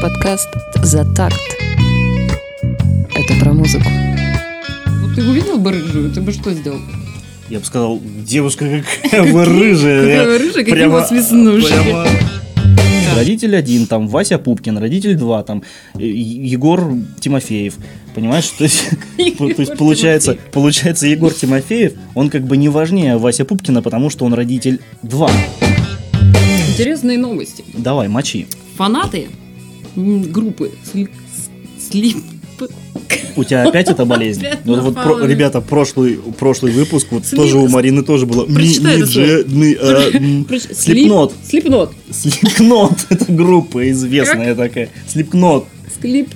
Подкаст «За такт». Это про музыку. Вот ты увидел бы рыжую, ты бы что сделал? Я бы сказал, девушка какая вы рыжая. Какая рыжая, какие Прямо- у вас веснушки. Родитель один, там Вася Пупкин, родитель два, там Егор Тимофеев. Понимаешь, то есть, то есть получается, получается Егор Тимофеев, он как бы не важнее Вася Пупкина, потому что он родитель два. Интересные новости. Давай, мочи. Фанаты группы Сли- с- Слип... У тебя опять эта болезнь? Опять Вот, про- ребята, прошлый, прошлый выпуск, вот Слип- тоже у Марины тоже было. Слип- Слепнот. Слипнот. Слепкнот, это группа известная такая. Слепкнот. Склип...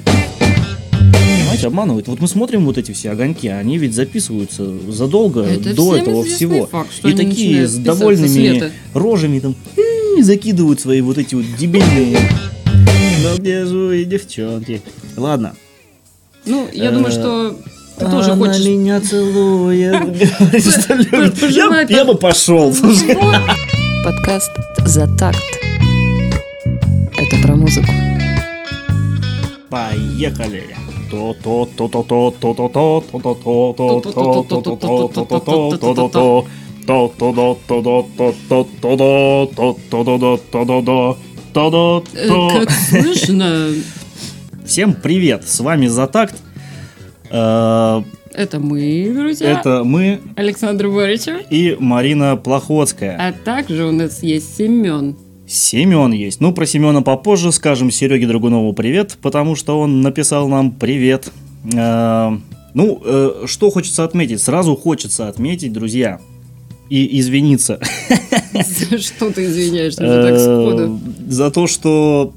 Понимаете, обманывают. Вот мы смотрим вот эти все огоньки, они ведь записываются задолго Это до этого всего. факт, И такие с довольными рожами там «М, закидывают свои вот эти вот дебильные. Ну где же вы, девчонки? Ладно. Ну, я Э, думаю, что ты тоже Она хочешь... меня целует. Я- бы пошел. Подкаст «За такт». Это про музыку. Поехали. то то э, Как слышно. Всем привет, с вами Затакт. Э, это мы, друзья. Это мы. Александр Боричев. И Марина Плохотская. А также у нас есть Семен. Семен есть. Ну, про Семена попозже скажем Сереге Драгунову привет, потому что он написал нам привет. Э, ну, что хочется отметить? Сразу хочется отметить, друзья, и извиниться За Что ты извиняешься так э, сходу? за то, что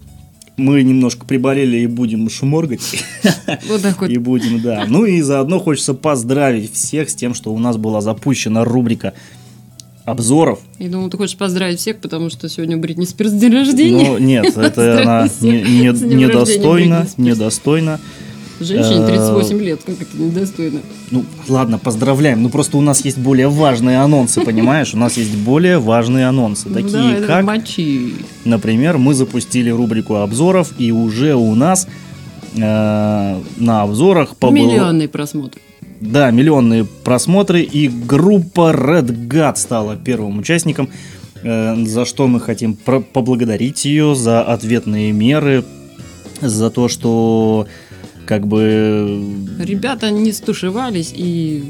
мы немножко приболели и будем шморгать. Вот так вот. И будем, да. Ну и заодно хочется поздравить всех с тем, что у нас была запущена рубрика обзоров. Я думал, ты хочешь поздравить всех, потому что сегодня у Бритни Спирс день рождения. Но нет, это она недостойна, недостойна. Женщине э, 38 лет, как это недостойно. Ну, ладно, поздравляем. Ну, просто у нас есть более важные анонсы, понимаешь? У нас есть более важные анонсы. Ну Такие как, например, мы запустили рубрику обзоров, и уже у нас э, на обзорах побыл- Миллионный просмотр. Да, миллионные просмотры, и группа Red God стала первым участником, э, за что мы хотим про- поблагодарить ее за ответные меры, за то, что как бы Ребята не стушевались и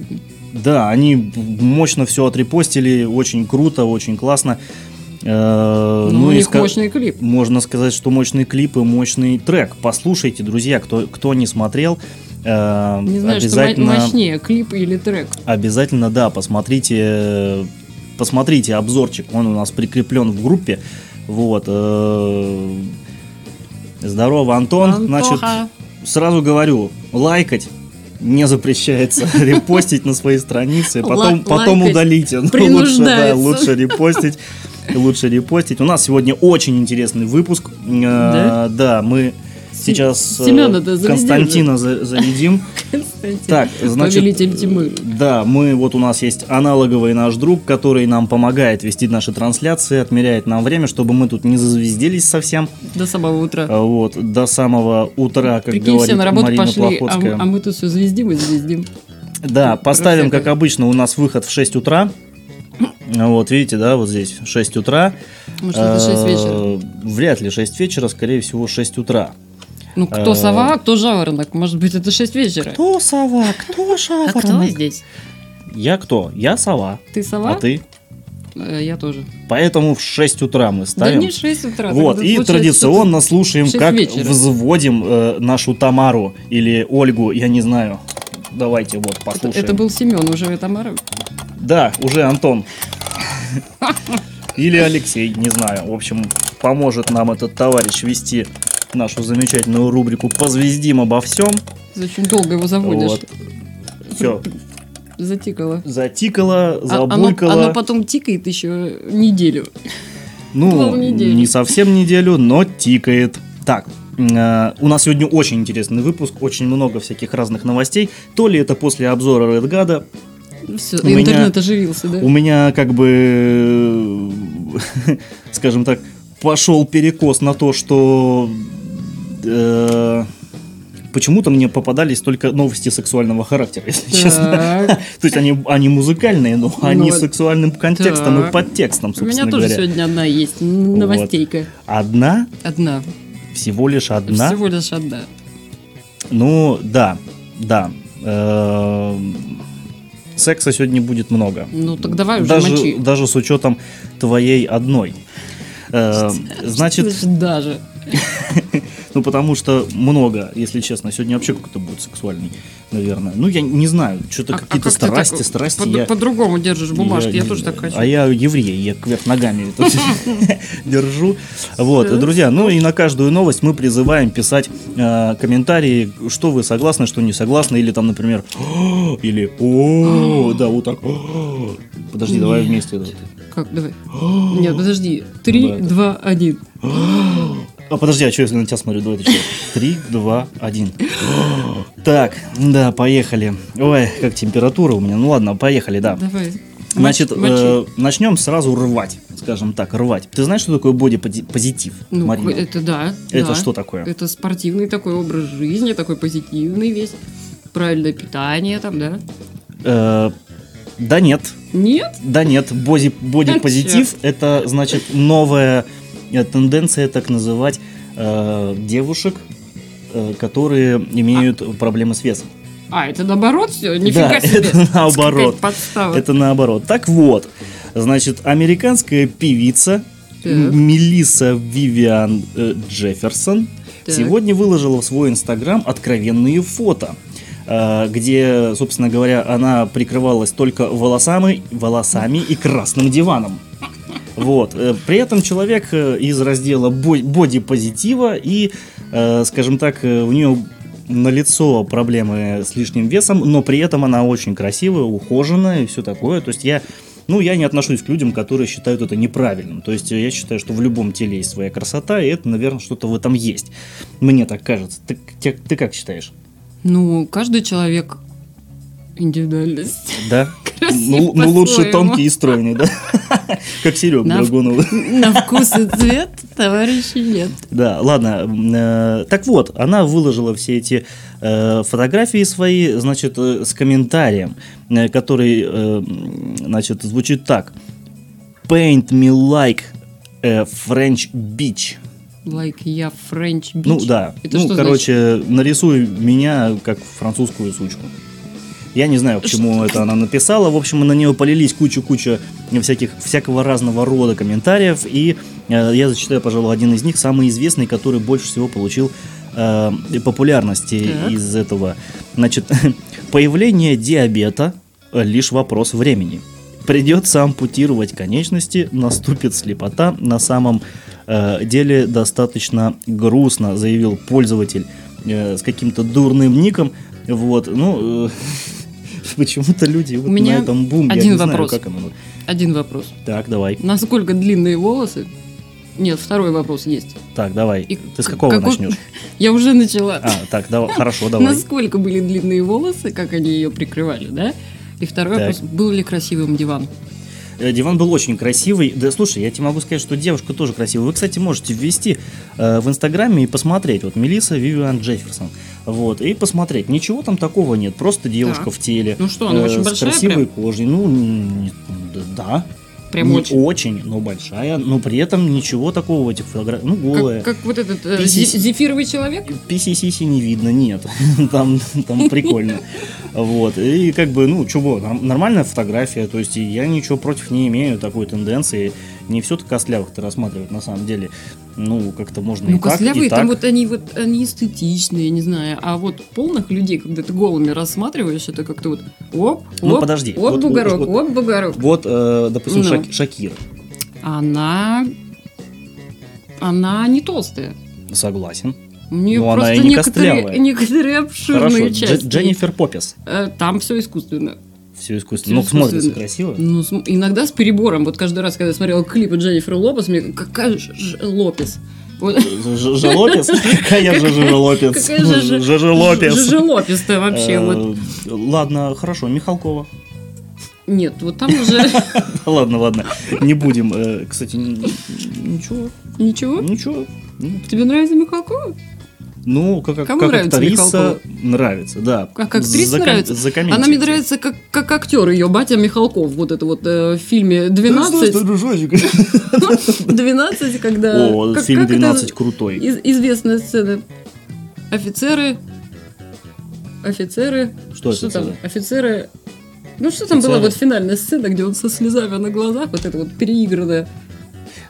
Да, они мощно все отрепостили, очень круто, очень классно. Э, ну, у и них ска- мощный клип. Можно сказать, что мощный клип и мощный трек. Послушайте, друзья, кто, кто не смотрел, э, Не знаю, что обязательно, мо- мощнее, клип или трек. обязательно, да, посмотрите, посмотрите обзорчик, он у нас прикреплен в группе. Вот. э, Здорово, Антон. Значит, Антоха. Сразу говорю, лайкать не запрещается, репостить на своей странице, потом, потом удалите. Лучше, да, лучше репостить. Лучше репостить. У нас сегодня очень интересный выпуск. Э? Да, мы сейчас э, заведи Константина за- заведим. Константин. Так, значит, Повелитель тьмы. да, мы вот у нас есть аналоговый наш друг, который нам помогает вести наши трансляции, отмеряет нам время, чтобы мы тут не зазвезделись совсем. До самого утра. А Вот, до самого утра, как Прикинь, говорит все на работу Марина пошли, а, Плохотская. мы- а мы тут все звездим и звездим. Да, поставим, как обычно, у нас выход в 6 утра. Вот, видите, да, вот здесь 6 утра. Может, это 6 Э, вечера. Вряд ли 6 вечера, скорее всего 6 утра. Ну, кто э, сова, а кто жаворонок. Может быть, это 6 вечера. Кто сова, кто А кто здесь? Я кто? Я сова. Ты сова? А ты? Э, Я тоже. Поэтому в 6 утра мы Да ставим. не 6 утра. Вот, и традиционно слушаем, как вечера. взводим э, нашу Тамару или Ольгу, я не знаю. Давайте вот послушаем. Это был Семен уже, Тамара. Да, уже Антон. Или Алексей, не знаю. В общем, поможет нам этот товарищ вести нашу замечательную рубрику «Позвездим обо всем». Очень долго его заводишь. Вот. Все, Затикало. затикало, А- оно, забулькало. оно потом тикает еще неделю. ну, не совсем неделю, но тикает. Так, э, у нас сегодня очень интересный выпуск, очень много всяких разных новостей. То ли это после обзора Редгада, Все, У меня- интернет оживился, да? У меня как бы, скажем так, пошел перекос на то, что э, почему-то мне попадались только новости сексуального характера, если честно. Так. То есть они, они музыкальные, но они вот- сексуальным контекстом и Так. подтекстом, У собственно меня тоже говоря. сегодня одна есть новостейка. Одна, Одна. всего лишь одна. Всего лишь одна. Ну, да, да. Эм, Секса сегодня будет много. Ну так давай уже Даже, мочи. даже с учетом твоей одной. Э, Значит, даже. ну потому что много, если честно. Сегодня вообще какой-то будет сексуальный, наверное. Ну, я не знаю, что-то А- а какие-то как ты страсти, так страсти. по- я- По-другому держишь бумажки, я, тоже так хочу. А я еврей, я кверх ногами держу. Вот, друзья, ну и на каждую новость мы призываем писать э, комментарии, что вы согласны, что не согласны, или там, например, «О», или о, да, вот так. «О». Подожди, давай вместе. Как, давай. Нет, подожди. Три, два, один. А подожди, а что, если на тебя смотрю? Давай еще. Три, два, один. Так, да, поехали. Ой, как температура у меня. Ну ладно, поехали, да. Давай. Значит, э, начнем сразу рвать, скажем так, рвать. Ты знаешь, что такое боди-позитив, Ну, Марина? это да. Это да. что такое? Это спортивный такой образ жизни, такой позитивный весь. Правильное питание там, да? Э, да нет, Нет? да нет, боди, боди-позитив это, значит, новая э, тенденция так называть э, девушек, э, которые имеют проблемы с весом. А, это наоборот все? Нифига Да, себе. это наоборот. Это наоборот. Так вот, значит, американская певица Так. Мелисса Вивиан э, Джефферсон Так. сегодня выложила в свой инстаграм откровенные фото, где, собственно говоря, она прикрывалась только волосами, волосами и красным диваном. Вот. э, При этом человек э, из раздела бо- боди-позитива и, э, скажем так, э, у нее на лицо проблемы с лишним весом, но при этом она очень красивая, ухоженная и все такое. То есть я, ну, я не отношусь к людям, которые считают это неправильным. То есть я считаю, что в любом теле есть своя красота, и это, наверное, что-то в этом есть. Мне так кажется. Ты, те- ты как считаешь? Ну, каждый человек индивидуальность. Да? Ну, ну, лучше тонкий и стройный, да? Как Серега Драгунов. На вкус и цвет товарищей нет. Да, ладно. э, так вот, она выложила все эти э, фотографии свои, значит, э, с комментарием, который, значит, звучит так. Paint me like a French beach. Like я French bitch. Ну да. Это ну, что короче, нарисуй меня как французскую сучку. Я не знаю, к чему это она написала. В общем, на нее полились куча-куча всяких, всякого разного рода комментариев. И э, я зачитаю, пожалуй, один из них, самый известный, который больше всего получил э, популярности Так. из этого. Значит, появление диабета лишь вопрос времени. Придется ампутировать конечности, наступит слепота. На самом э, деле достаточно грустно, заявил пользователь э, с каким-то дурным ником. Вот, ну, э, почему-то люди вот меня на этом бум. один я не знаю, вопрос. как оно. Один вопрос. Так, давай. Насколько длинные волосы? Нет, второй вопрос есть. Так, давай. И Ты с какого какой- начнешь? Я уже начала. А, так, давай, хорошо, давай. Насколько были длинные волосы, как они ее прикрывали, да? И второй Так. вопрос, был ли красивым диван? Э, Диван был очень красивый. Да, слушай, я тебе могу сказать, что девушка тоже красивая. Вы, кстати, можете ввести э, в Инстаграме и посмотреть. Вот Мелисса Вивиан Джефферсон. Вот, и посмотреть. Ничего там такого нет. Просто девушка Так. в теле. Ну что, она очень с большая красивой кожей. Ну, да. Прям Не очень. но большая. Но при этом ничего такого в этих фотографиях. Ну, голая. Как, как вот этот э, Писи- зе- зефировый человек? PCCC не видно, нет. Там, там прикольно. Вот. И как бы, ну, чего, норм- нормальная фотография. То есть я ничего против не имею такой тенденции. Не все так костлявых-то рассматривать на самом деле. Ну, как-то можно Ну, и так, и так. там вот они вот они эстетичные, я не знаю. А вот полных людей, когда ты голыми рассматриваешь, это как-то вот оп, Ну, оп, подожди, оп, вот- бугорок, вот- оп, бугорок. Вот, э, допустим, Ну. Шак- Шакира. Она... Она не толстая. Согласен. У нее она просто и не некоторые, костлявая. некоторые обширные Хорошо. Дж- части. Дженнифер Поппис. Э, Там все искусственно. Все искусственно. Всё Ну, смотрится красиво. Ну, иногда с перебором. Вот каждый раз, когда я смотрела клипы Дженнифер Лопес, мне какая же Лопес? Вот. Ж- Ж- Лопес? Какая же Жижа Лопес? Какая же Ж- Жижа Лопес. Жижа Лопес-то вообще вот. Э, Ладно, хорошо, Михалкова. Нет, вот там уже Ладно, ладно, не будем. Э, Кстати, ничего, ничего. ничего. Ну, Тебе нравится Михалкова? Ну, как, как, Кому как нравится актриса нравится, да. Как актриса Заком- нравится? закомментируйте. Она мне нравится как, как актер ее, батя Михалков. Вот это вот э, в фильме 12. 12, когда... О, как- фильм как это 12 крутой. из- известная сцена. Офицеры. Офицеры. Что там? офицеры? Офицеры. Ну, что там была Офицеры? вот финальная сцена, где он со слезами на глазах, вот это вот переигранное.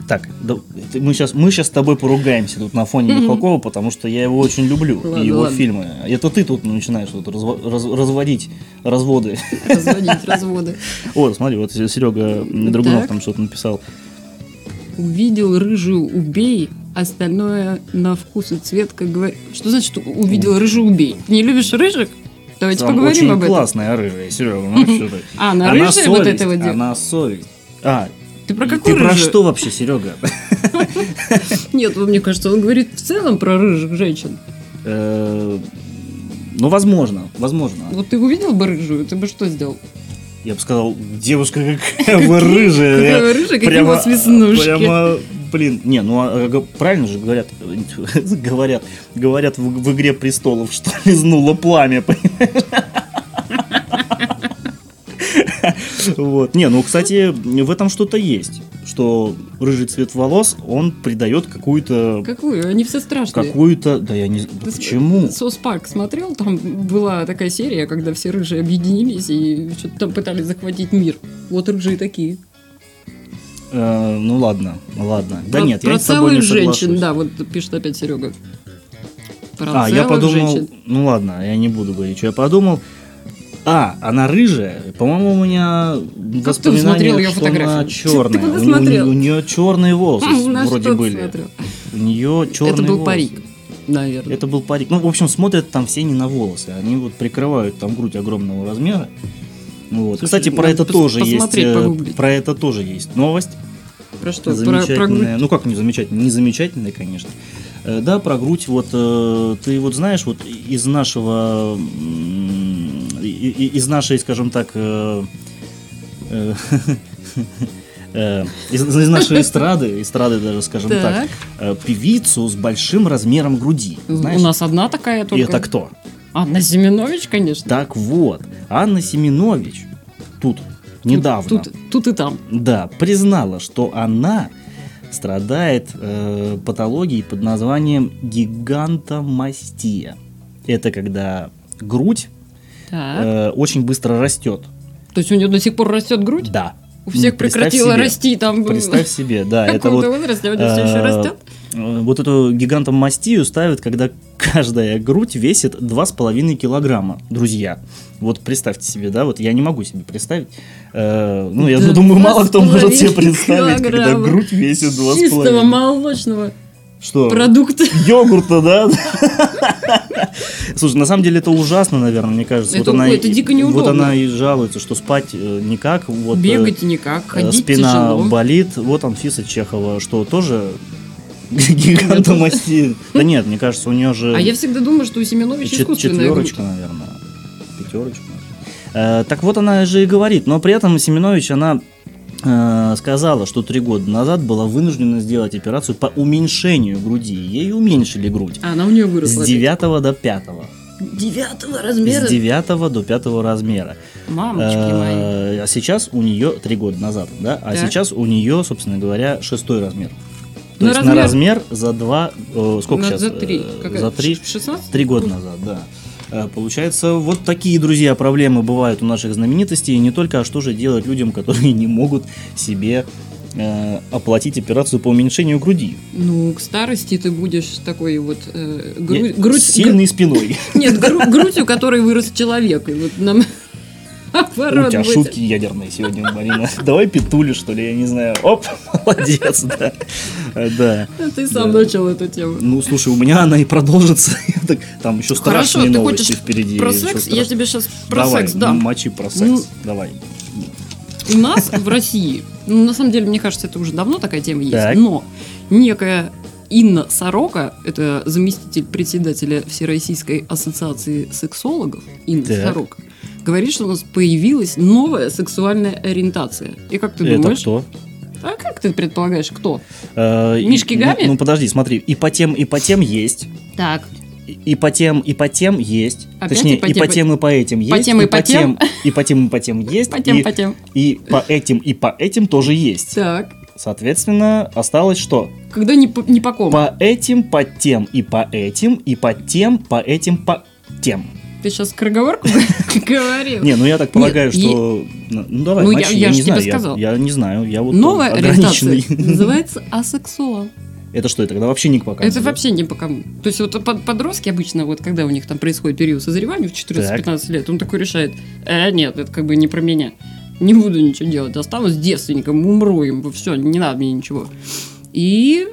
Так, да, мы сейчас мы сейчас с тобой поругаемся тут на фоне. Михалкова, потому что я его очень люблю, Ладно, и его ладно. фильмы. Это ты тут начинаешь тут разво- раз- разводить разводы. Разводить разводы. Вот, смотри, вот Серега Драгунов там что-то написал. Увидел рыжую убей, остальное на вкус и цвет, как говорят. Что значит увидел рыжую убей? Не любишь рыжих? Давайте Там поговорим очень об этом. классная рыжая, Серега. Ну, что ты. А, на Она рыжие вот совесть, это вот? Она совесть. А, Ты про ты какую про рыжую? что вообще, Серега? Нет, мне кажется, он говорит в целом про рыжих женщин. Э, Ну, возможно, возможно. Вот ты увидел бы рыжую, ты бы что сделал? Я бы сказал, девушка какая вы рыжая. Какая вы рыжая, какие у вас веснушки. Прямо, блин, не, ну а, г- правильно же говорят, говорят, говорят в, в игре престолов, что лизнуло пламя, понимаешь? Вот. Не, ну, кстати, в этом что-то есть. Что рыжий цвет волос, он придает какую-то... Какую? Они все страшные. Какую-то... Да я не... да почему? Сос Парк смотрел? Там была такая серия, когда все рыжие объединились и что-то там пытались захватить мир. Вот рыжие такие. Э, ну ладно, ладно. Да Про- нет, про я с тобой не целых женщин, соглашусь. да, вот пишет опять Серега. Про А, я подумал, женщин. ну ладно, я не буду говорить, что я подумал. А, она рыжая. По-моему, у меня Как ты смотрел фотографию? она черная. Ты у, не- смотрел? у нее черные волосы На вроде были. смотрел? У нее черные Это был волосы. парик, наверное. Это был парик. Ну, в общем, смотрят там все не на волосы. Они вот прикрывают там грудь огромного размера. Вот. Слушай, Кстати, про это тоже есть. э, погуглить. Про это тоже есть новость. Про что? Про, замечательная. про грудь? Ну как не замечательная? Не замечательная, конечно. Э, Да, про грудь. Вот э, ты вот знаешь, вот из нашего, из нашей, скажем так, э, э, э, из, из нашей эстрады, эстрады даже, скажем так, Так. певицу с большим размером груди. Знаешь? У нас одна такая И только. это кто? Анна Семенович, конечно. Так вот, Анна Семенович тут недавно. Тут, тут и там. Да, признала, что она страдает э, патологией под названием гигантомастия. Это когда грудь Так. э, очень быстро растет. То есть у нее до сих пор растет грудь? Да. У всех Ну, прекратила себе. расти там. Представь себе, да, это вот возрасте, а у нее все еще э, растет. э, Вот эту гигантомастию ставят, когда каждая грудь весит 2,5 килограмма, друзья. Вот представьте себе, да, вот я не могу себе представить. Э, ну, я Да, думаю, мало кто может 2,5 себе представить, когда грудь весит 2,5. Чистого молочного Что? продукта. Йогурта, да? Слушай, на самом деле это ужасно, наверное, мне кажется. Это- вот она, это дико Вот неудобно. она и жалуется, что спать э, никак. Вот, э, Бегать никак, э, ходить спина тяжело. болит. Вот Анфиса Чехова, что тоже гигантомастия. Да нет, мне кажется, у нее же А я всегда думаю, что у Семеновича чет- искусственная грудь. четверочка, наверное. Пятерочка. Э, Так вот она же и говорит, но при этом Семенович, она э, сказала, что три года назад была вынуждена сделать операцию по уменьшению груди. Ей уменьшили грудь. А, она у нее выросла. С 9 до 5. Девятого размера. С 9 до 5 размера. Мамочки мои. Э, А сейчас у нее 3 года назад, да? А Так. сейчас у нее, собственно говоря, шестой размер. То На есть размер- на размер за 2... Сколько На- сейчас? За три. Э, Какая? За 3, Ш- 16? Три года назад, да. Э, Получается, вот такие, друзья, проблемы бывают у наших знаменитостей. И не только, а что же делать людям, которые не могут себе э, оплатить операцию по уменьшению груди. Ну, к старости ты будешь такой вот э, грудь, грудь, с сильной спиной. гру- нет, гру- грудь, у которой вырос человек. И вот нам У наоборот тебя будет. шутки ядерные сегодня, Марина. Давай петули, что ли, я не знаю. Оп, молодец, да. Э, Да. Ты сам Да. начал эту тему. Ну, слушай, у меня она и продолжится. Так, Там еще Хорошо, страшные ты новости впереди. про секс? Я тебе сейчас про Давай, секс дам. мочи про Ну, секс. Давай. У нас в России, ну, на самом деле, мне кажется, это уже давно такая тема есть, Так. но некая Инна Сорока, это заместитель председателя Всероссийской ассоциации сексологов, Инна Так. Сорока, говорит, что у нас появилась новая сексуальная ориентация. И как ты Это думаешь? кто? А как ты предполагаешь, кто? Э, и- Мишки ну- Гамми? Ну, подожди, смотри. И по тем, и по тем есть. Так. и, и по тем, и по тем есть. Опять Точнее, и по и тем, по тем, и по этим есть. тем, и по тем? И по тем, и по тем есть. По тем, и, по тем. и по этим, и по этим тоже есть. Так. Соответственно, осталось что? Когда не по, не по ком. По этим, по тем, и по этим, и по тем, по этим, по тем. Ты сейчас скороговорку говорил. Не, ну я так полагаю, что... Ну давай, Ну, я- мочи, я не ж тебе сказал. Я, не знаю, я вот Новая ориентация называется асексуал. Это что, это тогда вообще не по кому, Это да? вообще не по кому. То есть вот под- подростки обычно, вот когда у них там происходит период созревания в 14-15 лет, он такой решает, э, нет, это как бы не про меня. Не буду ничего делать, останусь девственником, умру им, все, не надо мне ничего. И,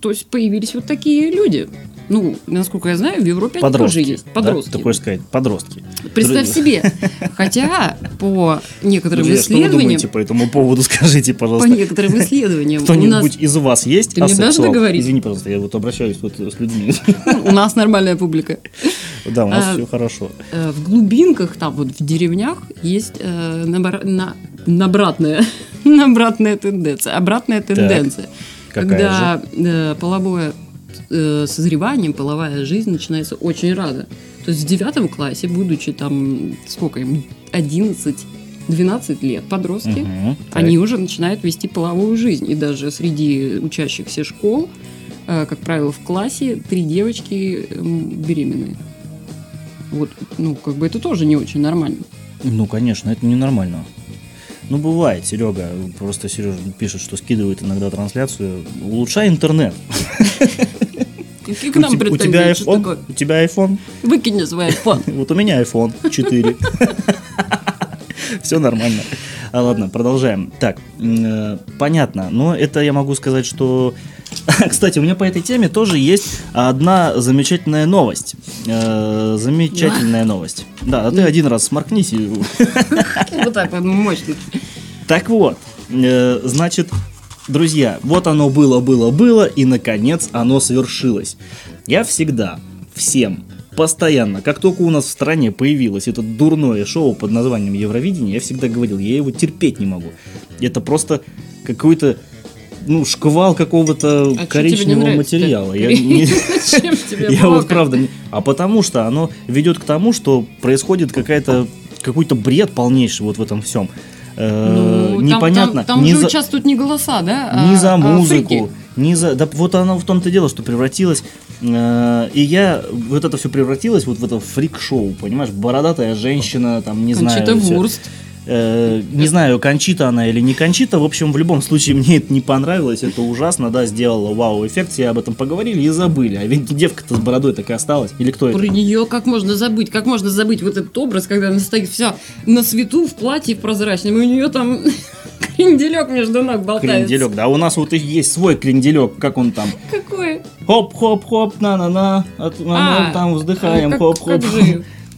то есть, появились вот такие люди. Ну, насколько я знаю, в Европе Подростки. тоже есть. да? Подростки. Ты хочешь сказать, подростки. Представь Друзья. себе. Хотя, по некоторым Друзья, что вы исследованиям, думаете по этому поводу, скажите, по пожалуйста. некоторым исследованиям, Кто-нибудь из вас есть Ты мне дашь договорить? Извини, пожалуйста, я вот обращаюсь вот с людьми. у нас нормальная публика. Да, у нас А, все хорошо. Э, в глубинках, там вот в деревнях есть э, набра- на, набратная, набратная тенденция, обратная тенденция. Когда э, половое э, созревание, половая жизнь начинается очень рано. То есть в девятом классе, будучи там, сколько им, 11-12 лет, подростки, так. они уже начинают вести половую жизнь. И даже среди учащихся школ, э, как правило, в классе три девочки м, беременные. Вот, ну, как бы это тоже не очень нормально. Ну, конечно, это ненормально. Ну, бывает, Серега. Просто Сережа пишет, что скидывает иногда трансляцию. Улучшай интернет. И к У нам тебя iPhone? такое? У тебя iPhone? Выкини свой iPhone. Вот у меня iPhone 4. Все нормально. А, ладно, продолжаем. Так, э, понятно. Но это я могу сказать, что... Кстати, у меня по этой теме тоже есть одна замечательная новость. Э, Замечательная новость. Да, а ты один раз сморкнись и Вот так вот мощно. Так вот, э, значит, друзья, вот оно было, было, было, и наконец оно свершилось. Я всегда всем постоянно, как только у нас в стране появилось это дурное шоу под названием Евровидение, я всегда говорил, я его терпеть не могу. Это просто какой-то ну, шквал какого-то А не коричневого материала. Я не- я вот правда... не- А потому что оно ведет к тому, что происходит какая-то какой-то бред полнейший вот в этом всем. Ну, там- непонятно. Там, там ни же за, участвуют не голоса, да? а- за а музыку, фрики. ни за. Да вот оно в том-то дело, что превратилось. э, и я вот это все превратилось вот в это фрик-шоу, понимаешь? Бородатая женщина, там, не знаю. Кончита всё. Вурст. Э, не знаю, кончита она или не кончита. В общем, в любом случае, мне это не понравилось. Это ужасно, да, сделала вау-эффект. Все об этом поговорили и забыли. А ведь девка-то с бородой так и осталась. Или кто это? Про нее как можно забыть? Как можно забыть вот этот образ, когда она стоит вся на свету в платье прозрачном, и у нее там кренделек между ног болтается. Кренделек, да, у нас вот и есть свой кренделек, как он там. Какой? Хоп-хоп-хоп, на-на-на, А, там вздыхаем, как- хоп-хоп.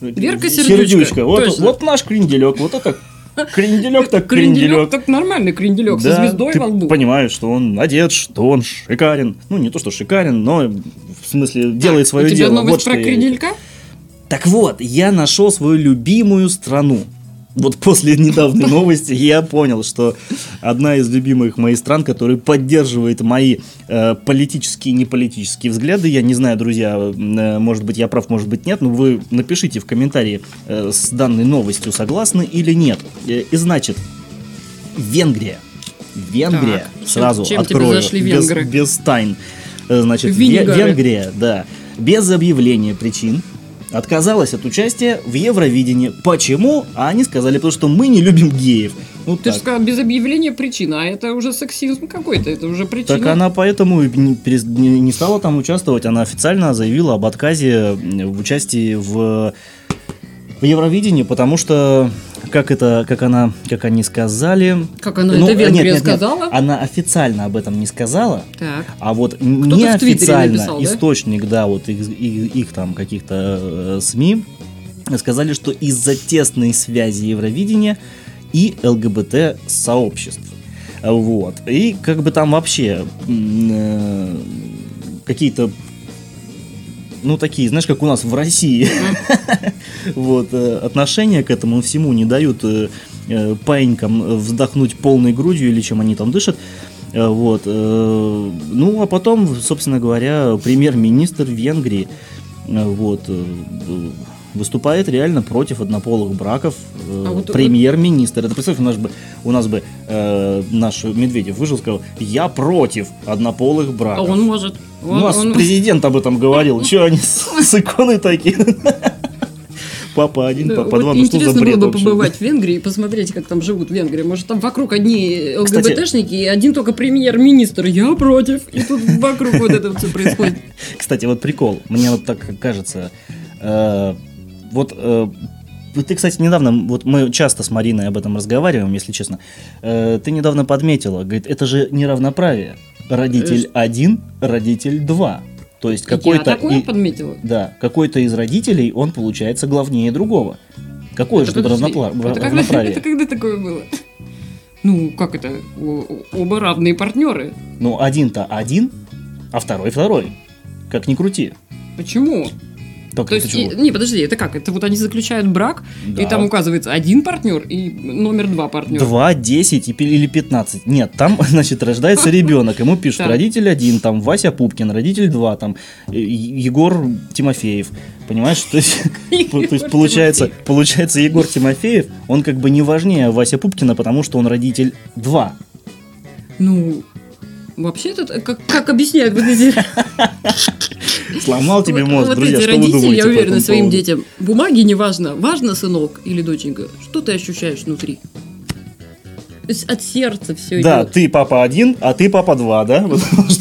Верка Сердючка, Вот, точно. вот наш кренделек, вот это кренделек так Кренделек, так нормальный кренделек со Да, звездой ты во лбу. понимаешь, что он одет, что он шикарен. Ну, не то, что шикарен, но в смысле делает свое У тебя дело. новость Вот про я- кренделька? Так вот, я нашел свою любимую страну. Вот после недавней новости я понял, что одна из любимых моих стран, которая поддерживает мои э, политические и неполитические взгляды, я не знаю, друзья, э, может быть я прав, может быть нет, но вы напишите в комментарии э, с данной новостью, согласны или нет. Э, и значит, Венгрия. Венгрия, Так, сразу чем тебе открою, без, без тайн. Э, Значит. Венгрия, да, без объявления причин отказалась от участия в Евровидении. Почему? А они сказали, потому что мы не любим геев. Ну Ты же так. сказал, без объявления причина, а это уже сексизм какой-то, это уже причина. Так она поэтому не, не- не стала там участвовать. Она официально заявила об отказе в участии в, в Евровидении, потому что, как это, как она, как они сказали... Как она Ну, это нет, Венгрия нет, нет, сказала? она официально об этом не сказала, Так. А вот неофициально написал, да? источник, да, вот их, их- их там каких-то э, СМИ сказали, что из-за тесной связи Евровидения и ЛГБТ сообществ. Вот. И как бы там вообще э, какие-то ну, такие, знаешь, как у нас в России, вот, э, отношения к этому всему не дают э, э, паинькам вздохнуть полной грудью или чем они там дышат. Вот. Ну, а потом, собственно говоря, премьер-министр Венгрии вот, выступает реально против однополых браков э, А вот- премьер-министр. Это представь, у нас бы, у нас бы э, наш Медведев вышел и сказал, я против однополых А браков. он может. у Он- нас он- президент об этом говорил. Че они с, иконой такие? Папа один, Да, папа вот два. Ну что за интересно бред было бы вообще? побывать в Венгрии и посмотреть, как там живут в Венгрии. Может, там вокруг одни Кстати- ЛГБТшники и один только премьер-министр. Я против. И тут вокруг вот это все происходит. Кстати, вот прикол. Мне вот так кажется. Э, вот э, ты, кстати, недавно, вот мы часто с Мариной об этом разговариваем, если честно. Э, ты недавно подметила, говорит, это же неравноправие. Родитель один, родитель два. То есть Я какой-то... такое и- подметила. Да, какой-то из родителей, он получается главнее другого. Какое Это же тут разнопла- это когда, равноправие? это когда такое было? Ну, как это? Оба равные партнеры. Ну, один-то один, а второй второй. Как ни крути. Почему? То есть, и- не, подожди, это как? Это вот они заключают брак, и Да. там указывается один партнер и номер два партнера. 2, 10 и пи- или 15. Нет, там, значит, рождается ребенок. Ему пишут родитель один, там Вася Пупкин, родитель 2, там Егор Тимофеев. Понимаешь? То есть, то есть получается, получается, Егор Тимофеев, он как бы не важнее Вася Пупкина, потому что он родитель 2. Ну, вообще это как, как объясняют вот эти, Сломал тебе мозг, вот друзья, эти родители, я уверена, своим детям. Бумаги не важно. Важно, сынок или доченька, что ты ощущаешь внутри. То есть от сердца все Да, идет. ты папа один, а ты папа 2, да?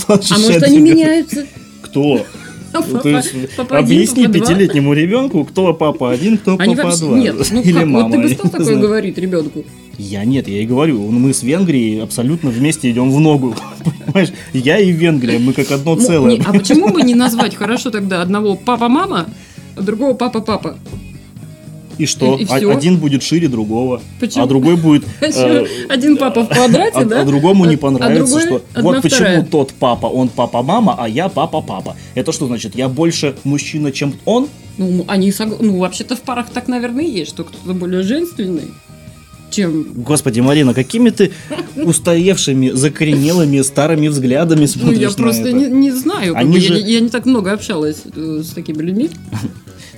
А может они меняются? Кто? Ну, Папа- то есть, объясни пятилетнему ребенку, кто папа один, кто папа два. Нет, ну Или как, мама. ты бы стал такое говорить ребенку? Я нет, я и говорю, мы с Венгрией абсолютно вместе идем в ногу. Понимаешь, я и Венгрия, мы как одно Ну, целое. а почему бы не назвать хорошо тогда одного папа-мама, а другого папа-папа? И что? и- и А-. Один будет шире другого, Почему? а другой будет... Э, Один папа в квадрате, а, да? а другому не А- а понравится, другой что вот почему вторая. тот папа, он папа-мама, а я папа-папа. Это что значит? Я больше мужчина, чем он? Ну, они согла- Ну, вообще-то в парах так, наверное, есть, что кто-то более женственный, чем... Господи, Марина, какими ты устоевшими, закоренелыми, старыми взглядами Ну, смотришь я на просто это? не, не знаю. Они же- я, не- я не так много общалась э, с такими людьми.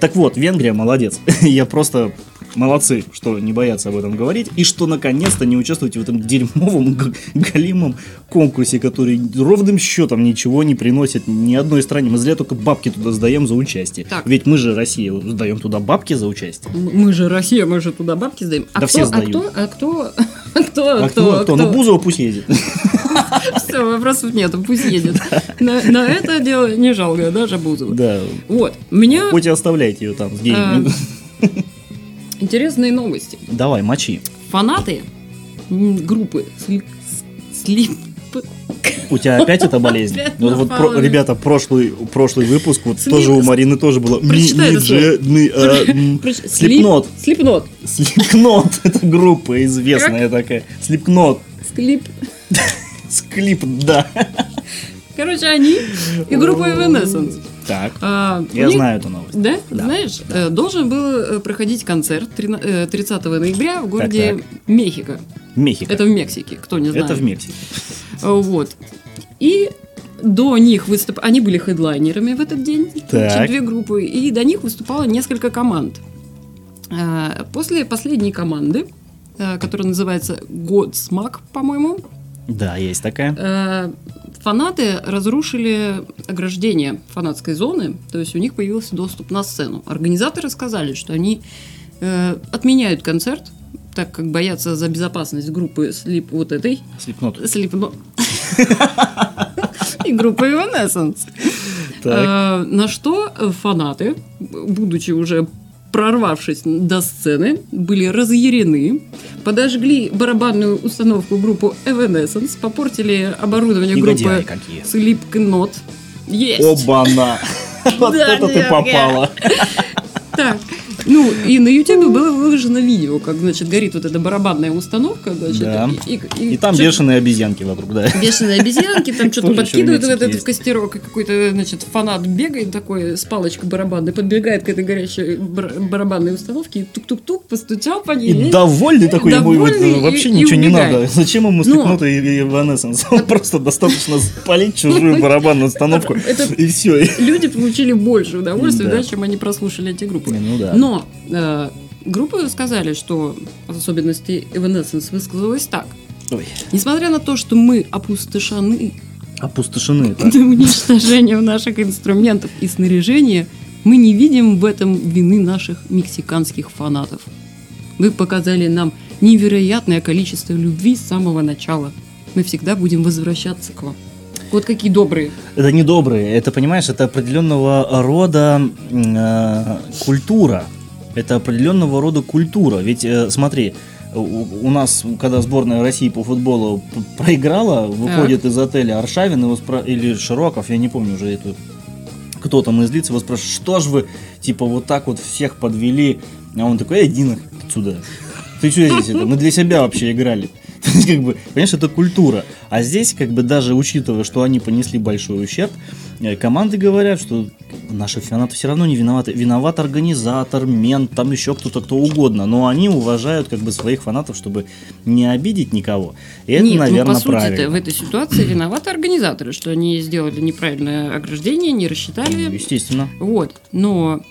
Так вот, Венгрия молодец. Я просто молодцы, что не боятся об этом говорить, и что наконец-то не участвуете в этом дерьмовом галимом конкурсе, который ровным счетом ничего не приносит ни одной стране. Мы зря только бабки туда сдаем за участие. Так. Ведь мы же Россия, сдаем туда бабки за участие. Мы же Россия, мы же туда бабки сдаем. А Да кто, все а сдают. кто, а кто, а кто, А кто? кто? Ну Бузова пусть едет. Все, вопросов нет, пусть едет. На, на это дело не жалко, даже Бузова. Да. Вот, меня Хоть и оставляйте ее там с э, деньгами. Интересные новости. Давай, мочи. Фанаты группы Сли- Слип... У тебя опять эта болезнь? Опять Вот, вот напала. про- ребята, прошлый, прошлый выпуск, вот Слип- тоже у Марины тоже было. Слип- Слепнот. Слипнот. Слепнот. Это группа известная такая. Слепнот. Склип. Склип, да. Короче, они и группа Evanescence. Так, А, я них- знаю эту новость. Да? Да. Знаешь, э, должен был э, проходить концерт трина- э, 30 ноября в городе Так, Мехико. Мехико. Это в Мексике, кто не знает. Это в Мексике. Э, Вот. И до них выступ... Они были хедлайнерами в этот день. Так. Две группы. И до них выступало несколько команд. А, После последней команды, которая называется Godsmack, по-моему, Да, есть такая. э, фанаты разрушили ограждение фанатской зоны, то есть у них появился доступ на сцену. Организаторы сказали, что они э, отменяют концерт, так как боятся за безопасность группы Слип вот этой, Слепнот. Слипно... и группы Evanescence. Э, На что фанаты, будучи уже прорвавшись до сцены, были разъярены, подожгли барабанную установку группу Evanescence, попортили оборудование Негодяи группы. Slipknot. Есть! Оба-на! Вот это ты попала. Так, Ну, и на YouTube было выложено видео, как, значит, горит вот эта барабанная установка, значит, Да. и, и- И там чё- бешеные обезьянки вокруг, да. Бешеные обезьянки, там что-то подкидывают в ещё этот есть. костерок, и какой-то, значит, фанат бегает такой с палочкой барабанной, подбегает к этой горячей бар- барабанной установке, и тук-тук-тук, постучал по ней. И довольный такой ему вот, вообще ничего не надо. Зачем ему слепнут и Evanescence? Он просто достаточно спалить чужую барабанную установку и все. Люди получили больше удовольствия, да, чем они прослушали эти группы. Ну да. Но э, группы сказали, что в особенности Evanescence высказалась так. Ой, Несмотря на то, что мы опустошены опустошены. так. до уничтожения наших инструментов и снаряжения, мы не видим в этом вины наших мексиканских фанатов. Вы показали нам невероятное количество любви с самого начала. Мы всегда будем возвращаться к вам. Вот какие добрые. Это не добрые, это, понимаешь, это определенного рода э, культура. Это определенного рода культура. Ведь э, смотри, у, нас, когда сборная России по футболу проиграла, выходит из отеля Аршавин его спра- или Широков, я не помню уже эту кто там из лиц его спрашивает, что ж вы, типа, вот так вот всех подвели, а он такой, эй, иди нахуй отсюда. Ты что здесь это? Мы для себя вообще играли. То есть, как бы, понимаешь, это культура. А здесь, как бы, даже учитывая, что они понесли большой ущерб, э, команды говорят, что наши фанаты все равно не виноваты. Виноват организатор, мент, там еще кто-то, кто угодно. Но они уважают, как бы, своих фанатов, чтобы не обидеть никого. И это, Нет, наверное, ну, по сути правильно. в этой ситуации виноваты организаторы, что они сделали неправильное ограждение, не Ну, рассчитали. Естественно. Вот. Но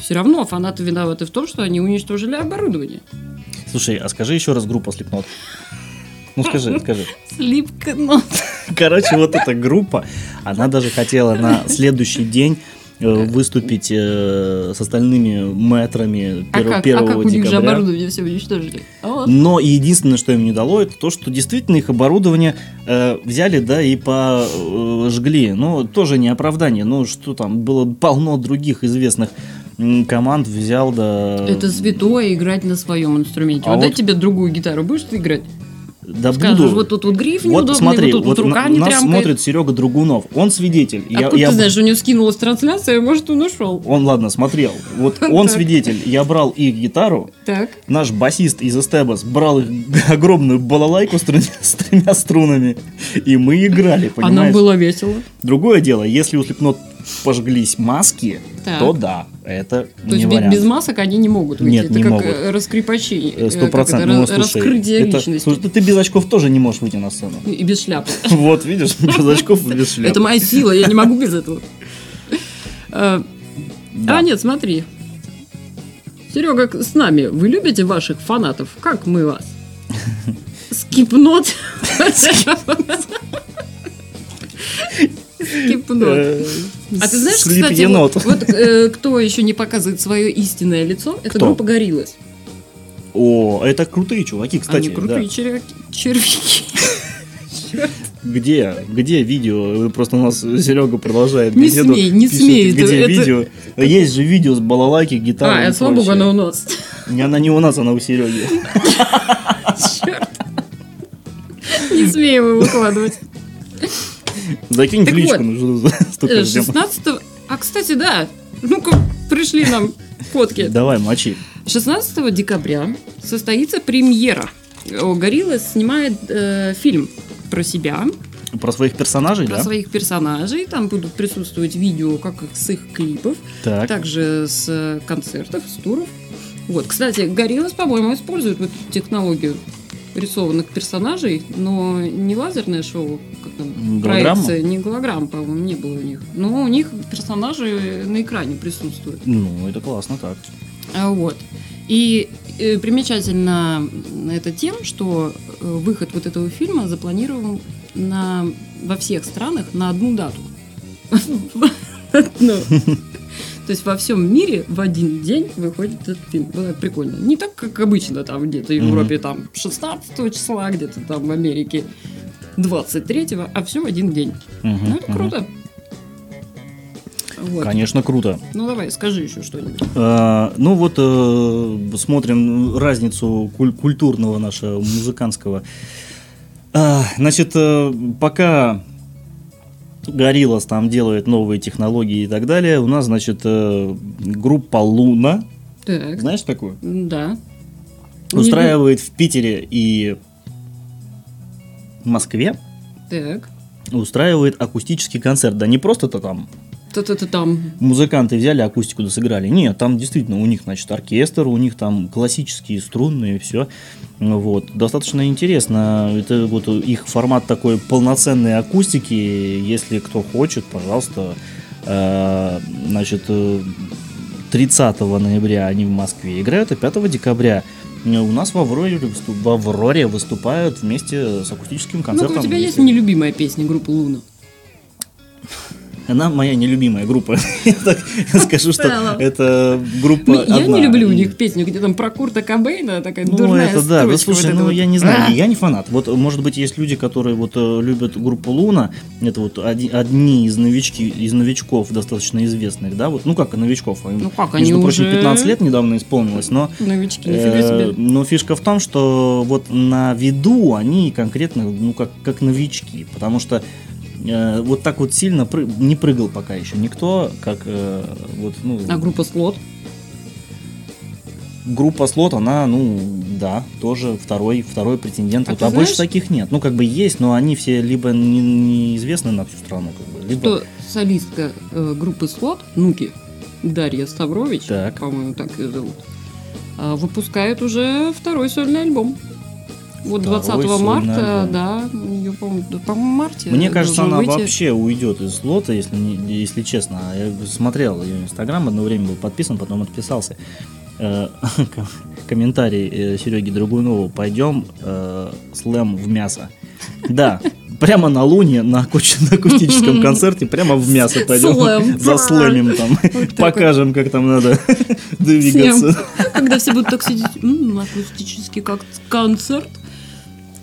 все равно фанаты виноваты в том, что они уничтожили оборудование. Слушай, а скажи еще раз группа Slipknot. Ну скажи, скажи. Слипкнот. Короче, вот эта группа, она даже хотела на следующий день э, выступить э, с остальными мэтрами А 1, как, а как у них же декабря. оборудование все уничтожили? А вот. Но единственное, что им не дало, это то, что действительно их оборудование э, взяли, да, и пожгли. Ну, тоже не оправдание. Ну, что там, было полно других известных команд, взял, да... Это святое играть на своем инструменте. А вот, вот- тебе другую гитару, будешь ты играть? Да Скажешь, буду. вот тут вот гриф Вот неудобный, смотри, вот тут вот вот рука на- не нас трямкает. смотрит Серега Другунов. Он свидетель. Я- Откуда я ты знаешь, у него скинулась трансляция, может, он ушел. Он, ладно, смотрел. Вот он свидетель. Я брал их гитару, Так. наш басист из Эстебас брал их огромную балалайку с тремя, с тремя струнами, и мы играли, А нам понимаешь? было весело. Другое дело, если у Слепнот пожглись маски, Так. то да, это То не есть вариант. без масок они не могут выйти. Нет, это не как могут. э, раскрепощение. Э, Сто процентов. Ну, слушай, раскрытие это- личности. слушай, ты без очков тоже не можешь выйти на сцену. И без шляпы. Вот, видишь, без очков и без шляпы. Это моя сила, я не могу без этого. Э. А нет, смотри. Серега с нами. Вы любите ваших фанатов? Как мы вас? Скипнот. Скипнот. Э, А ты знаешь, кстати, вот, вот, э, кто еще не показывает свое истинное лицо, это Кто? группа Гориллас. О, это крутые чуваки, кстати. Они крутые да. червяки- червяки. Где? Где видео? Просто у нас Серега продолжает Не беседу. смей, не пишет, смей, это- Где это- видео? Есть же видео с балалайки, гитарой. А, и это слава богу, она у нас. Не, Она не у нас, она у Сереги. Черт. Не смею его выкладывать. Закинь в Так личку, вот, ну что за- столько Э, ждем. 16 А, кстати, да. Ну-ка, пришли нам фотки. Давай, мочи. 16 декабря состоится премьера. О, Горилла снимает э, фильм про себя, Про своих персонажей, про да? своих персонажей. Там будут присутствовать видео, как с их клипов, Так. также с э, концертов, с туров. Вот, кстати, Гориллас, по-моему, использует вот эту технологию рисованных персонажей, но не лазерное шоу, как там, Голограмма? проекция, не голограмм, по-моему, не было у них. Но у них персонажи на экране присутствуют. Ну, это классно так. А, Вот. И э, примечательно это тем, что э, выход вот этого фильма запланирован на, во всех странах на одну дату. То есть во всем мире в один день выходит этот фильм. Было прикольно. Не так, как обычно там где-то в Европе там 16 числа, где-то там в Америке 23, а все в один день. Ну, это круто. Вот. Конечно, круто. Ну давай, скажи еще что-нибудь. А, ну вот э, смотрим разницу куль- культурного нашего музыкантского. А, значит, э, пока Гориллас там делает новые технологии и так далее. У нас, значит, э, группа Луна, Так, знаешь такую? да. Устраивает в Питере и Москве Так. устраивает акустический концерт. Да не просто-то там Та-та-та там. музыканты взяли акустику да сыграли. Нет, там действительно у них, значит, оркестр, у них там классические струнные, все. Вот. Достаточно интересно. Это вот их формат такой полноценной акустики. Если кто хочет, пожалуйста. Э, Значит, э, 30 ноября они в Москве играют, а 5 декабря э, у нас в Авроре, в Авроре выступают вместе с акустическим концертом. Ну, у тебя есть нелюбимая песня группы Луна? Она моя нелюбимая группа. Я так скажу, что это группа Ну, я не люблю у них песню, где там про Курта Кобейна, такая Ну, дурная это да, да, слушай, ну я не знаю, А! я не фанат. Вот, может быть, есть люди, которые вот э, любят группу Луна, это вот одни из новички, из новичков достаточно известных, да, вот, ну как новичков, Ну как, между они прочим, уже 15 лет недавно исполнилось, но Новички, нифига Э, себе. Но фишка в том, что вот на виду они конкретно, ну, как, как новички, потому что э, вот так вот сильно пры- не прыгал пока еще никто, как э, вот, ну, А группа Слот? группа слот, она, ну, да, тоже второй, второй претендент. А вот, а больше знаешь- таких нет. Ну, как бы есть, но они все либо не- неизвестны на всю страну, как бы, либо... Что солистка э, группы Слот, Нуки, Дарья Ставрович, Так. по-моему, так ее зовут, а, выпускает уже второй сольный альбом. Вот Второй 20 сольный марта, альбом. да, неё, по-моему, по-моему, марте. Мне кажется, она выйти. вообще уйдет из слота, если, если честно. Я смотрел ее инстаграм, одно время был подписан, потом отписался. Э, ком- Комментарий э, Сереги Драгунову. Пойдем э, слэм в мясо. Да, прямо на Луне, на аку- на акустическом концерте, прямо в мясо пойдем. Слэм. Заслэмим там. Покажем, как там надо двигаться. Когда все будут так сидеть, «М, акустический как концерт,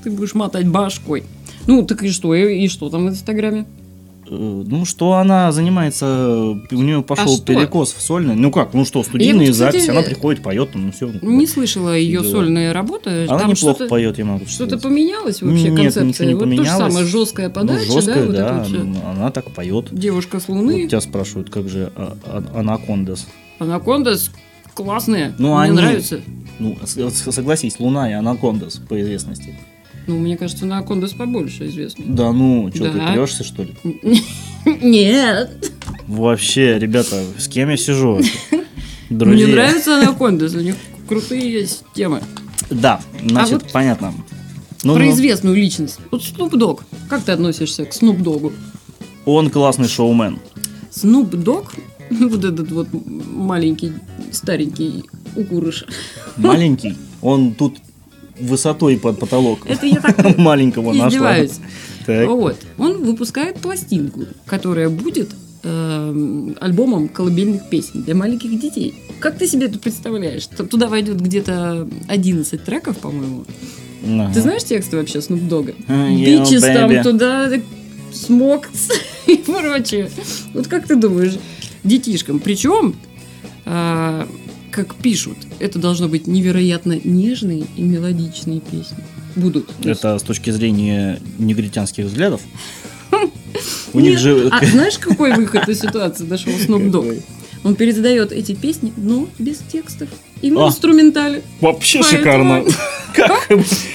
ты будешь мотать башкой. Ну, так и что, и, и что там в Инстаграме? Э, Ну, что она занимается, у нее пошел А перекос в сольный. Ну как, ну что, студийные вот, кстати, записи, она приходит, поет, ну все. Не слышала ее Дела. сольные работы. Она там неплохо поет, я могу Что-то поменялось вообще Нет, концепция? ничего не вот то же поменялось. самое жесткая подача, ну, жесткая, да, вот да, это вот всё. м, она так поет. Девушка с Вот Луны, тебя спрашивают, как же а- а- Анакондас. Анакондас классные, Ну, мне они- нравится. Ну, согласись, Луна и Анакондас по известности. Ну, мне кажется, Анакондас побольше известный. Да ну, что ты Да. трешься, что ли? Нет, Вообще, ребята, с кем я сижу? Друзья. мне нравится Анакондас, у них крутые есть темы. Да, значит, А вот понятно. Ну, Про ну, известную личность. Вот Снуп Дог. Как ты относишься к Снуп Догу? он классный шоумен. Снуп Дог, вот этот вот маленький, старенький укурыш. Маленький. Он тут высотой под потолок Это я так маленького нашла. Вот. Он выпускает пластинку, которая будет эм, альбомом колыбельных песен для маленьких детей. Как ты себе это представляешь? Туда войдет где-то 11 треков, по-моему. Ага. Ты знаешь тексты вообще Снуп Дога? А, Бичес там туда, смог и прочее. Вот как ты думаешь, детишкам? Причем, а, как пишут, это должно быть невероятно нежные и мелодичные песни. Будут. Это с точки зрения негритянских взглядов. У них же... А знаешь, какой выход из ситуации дошел Snoop Dogg? Он передает эти песни, но без текстов. И в А. инструментале. Вообще шикарно.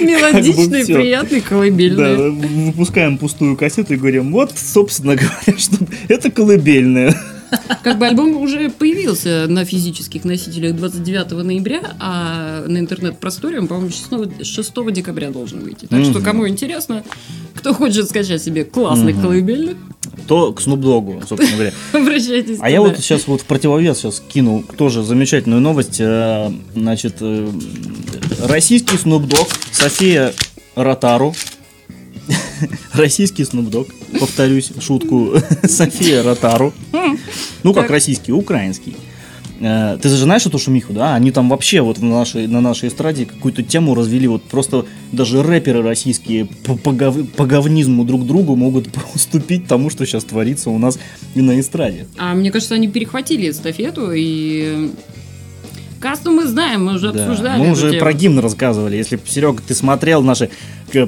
Мелодичный, приятный, колыбельный. Да, выпускаем пустую кассету и говорим, вот, собственно говоря, что это колыбельная. Как бы альбом уже появился на физических носителях 29 ноября, а на интернет-просторе он, по-моему, 6, 6 декабря должен выйти. Так что, кому интересно, кто хочет скачать себе классный Мгм. колыбельный, То к Dogg, собственно говоря. обращайтесь А я вот сейчас вот в противовес сейчас кину тоже замечательную новость. Э, Значит, э, российский Dogg, София Ротару. Российский Dogg, повторюсь, шутку, София Ротару. Ну, как российский, украинский. Э, Ты же знаешь эту шумиху, да? Они там вообще вот на нашей, на нашей эстраде какую-то тему развели. Вот просто даже рэперы российские по, по по говнизму друг другу могут уступить тому, что сейчас творится у нас и на эстраде. А мне кажется, они перехватили эстафету и... Касту мы знаем, мы уже Да, обсуждали Мы уже тему. про гимн рассказывали. Если, Серега, ты смотрел наши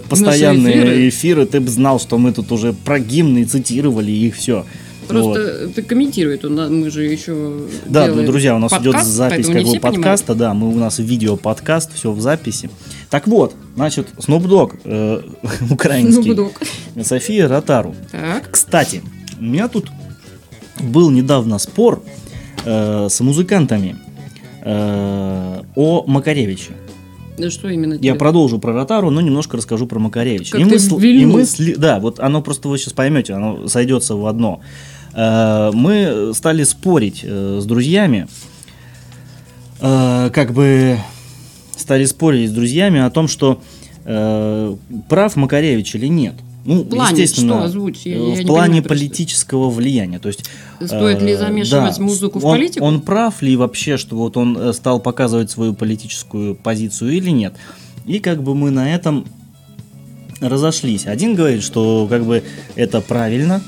постоянные эфиры. эфиры, ты бы знал, что мы тут уже про гимны цитировали и все. Просто ты комментирует, он, мы же еще Да, ну, друзья, у нас идет подкаст, запись поэтому как бы все понимают. подкаста, да, мы у нас видео подкаст, все в записи. Так вот, значит, Snoop Dogg, э, украинский, Ну, гудок. София Ротару. Так, Кстати, у меня тут был недавно спор э, с музыкантами э, о Макаревиче. Да что именно? Я тебе? продолжу про Ротару, но немножко расскажу про Макаревича. Как и ты мы, сл- вильнул. и мы сли- да, вот оно просто вы сейчас поймете, оно сойдется в одно. Э, мы стали спорить э, с друзьями, э, как бы стали спорить с друзьями о том, что прав Макаревич или нет. Ну, В плане, естественно, что озвучь? Я- я в не плане понимаю, политического влияния. То есть Стоит ли Э, замешивать да, музыку в он- политику? Он прав ли вообще, что вот он э, стал показывать свою политическую позицию или нет? И как бы мы на этом разошлись. Один говорит, что как бы это правильно,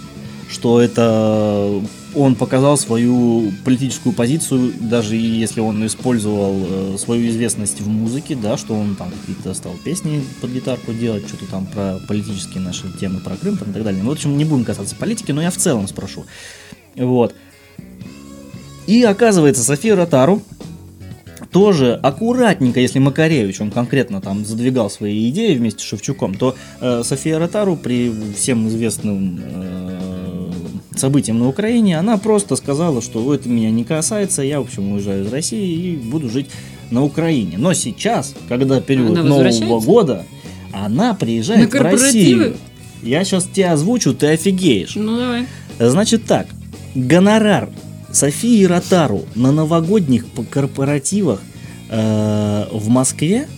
что это он показал свою политическую позицию, даже если он использовал э, свою известность в музыке, да, что он там какие-то стал песни под гитарку делать, что-то там про политические наши темы, про Крым там, и так далее. Ну, в общем, не будем касаться политики, но я в целом спрошу. Вот. И оказывается, София Ротару тоже аккуратненько, если Макаревич, он конкретно там задвигал свои идеи вместе с Шевчуком, то э, София Ротару при всем известным э, событиям на Украине, она просто сказала, что это меня не касается, я, в общем, уезжаю из России и буду жить на Украине. Но сейчас, когда период Она Нового года, она приезжает в? Россию. Я сейчас тебе озвучу, ты офигеешь. Ну, давай. Значит так, гонорар Софии Ротару на новогодних корпоративах э, в Москве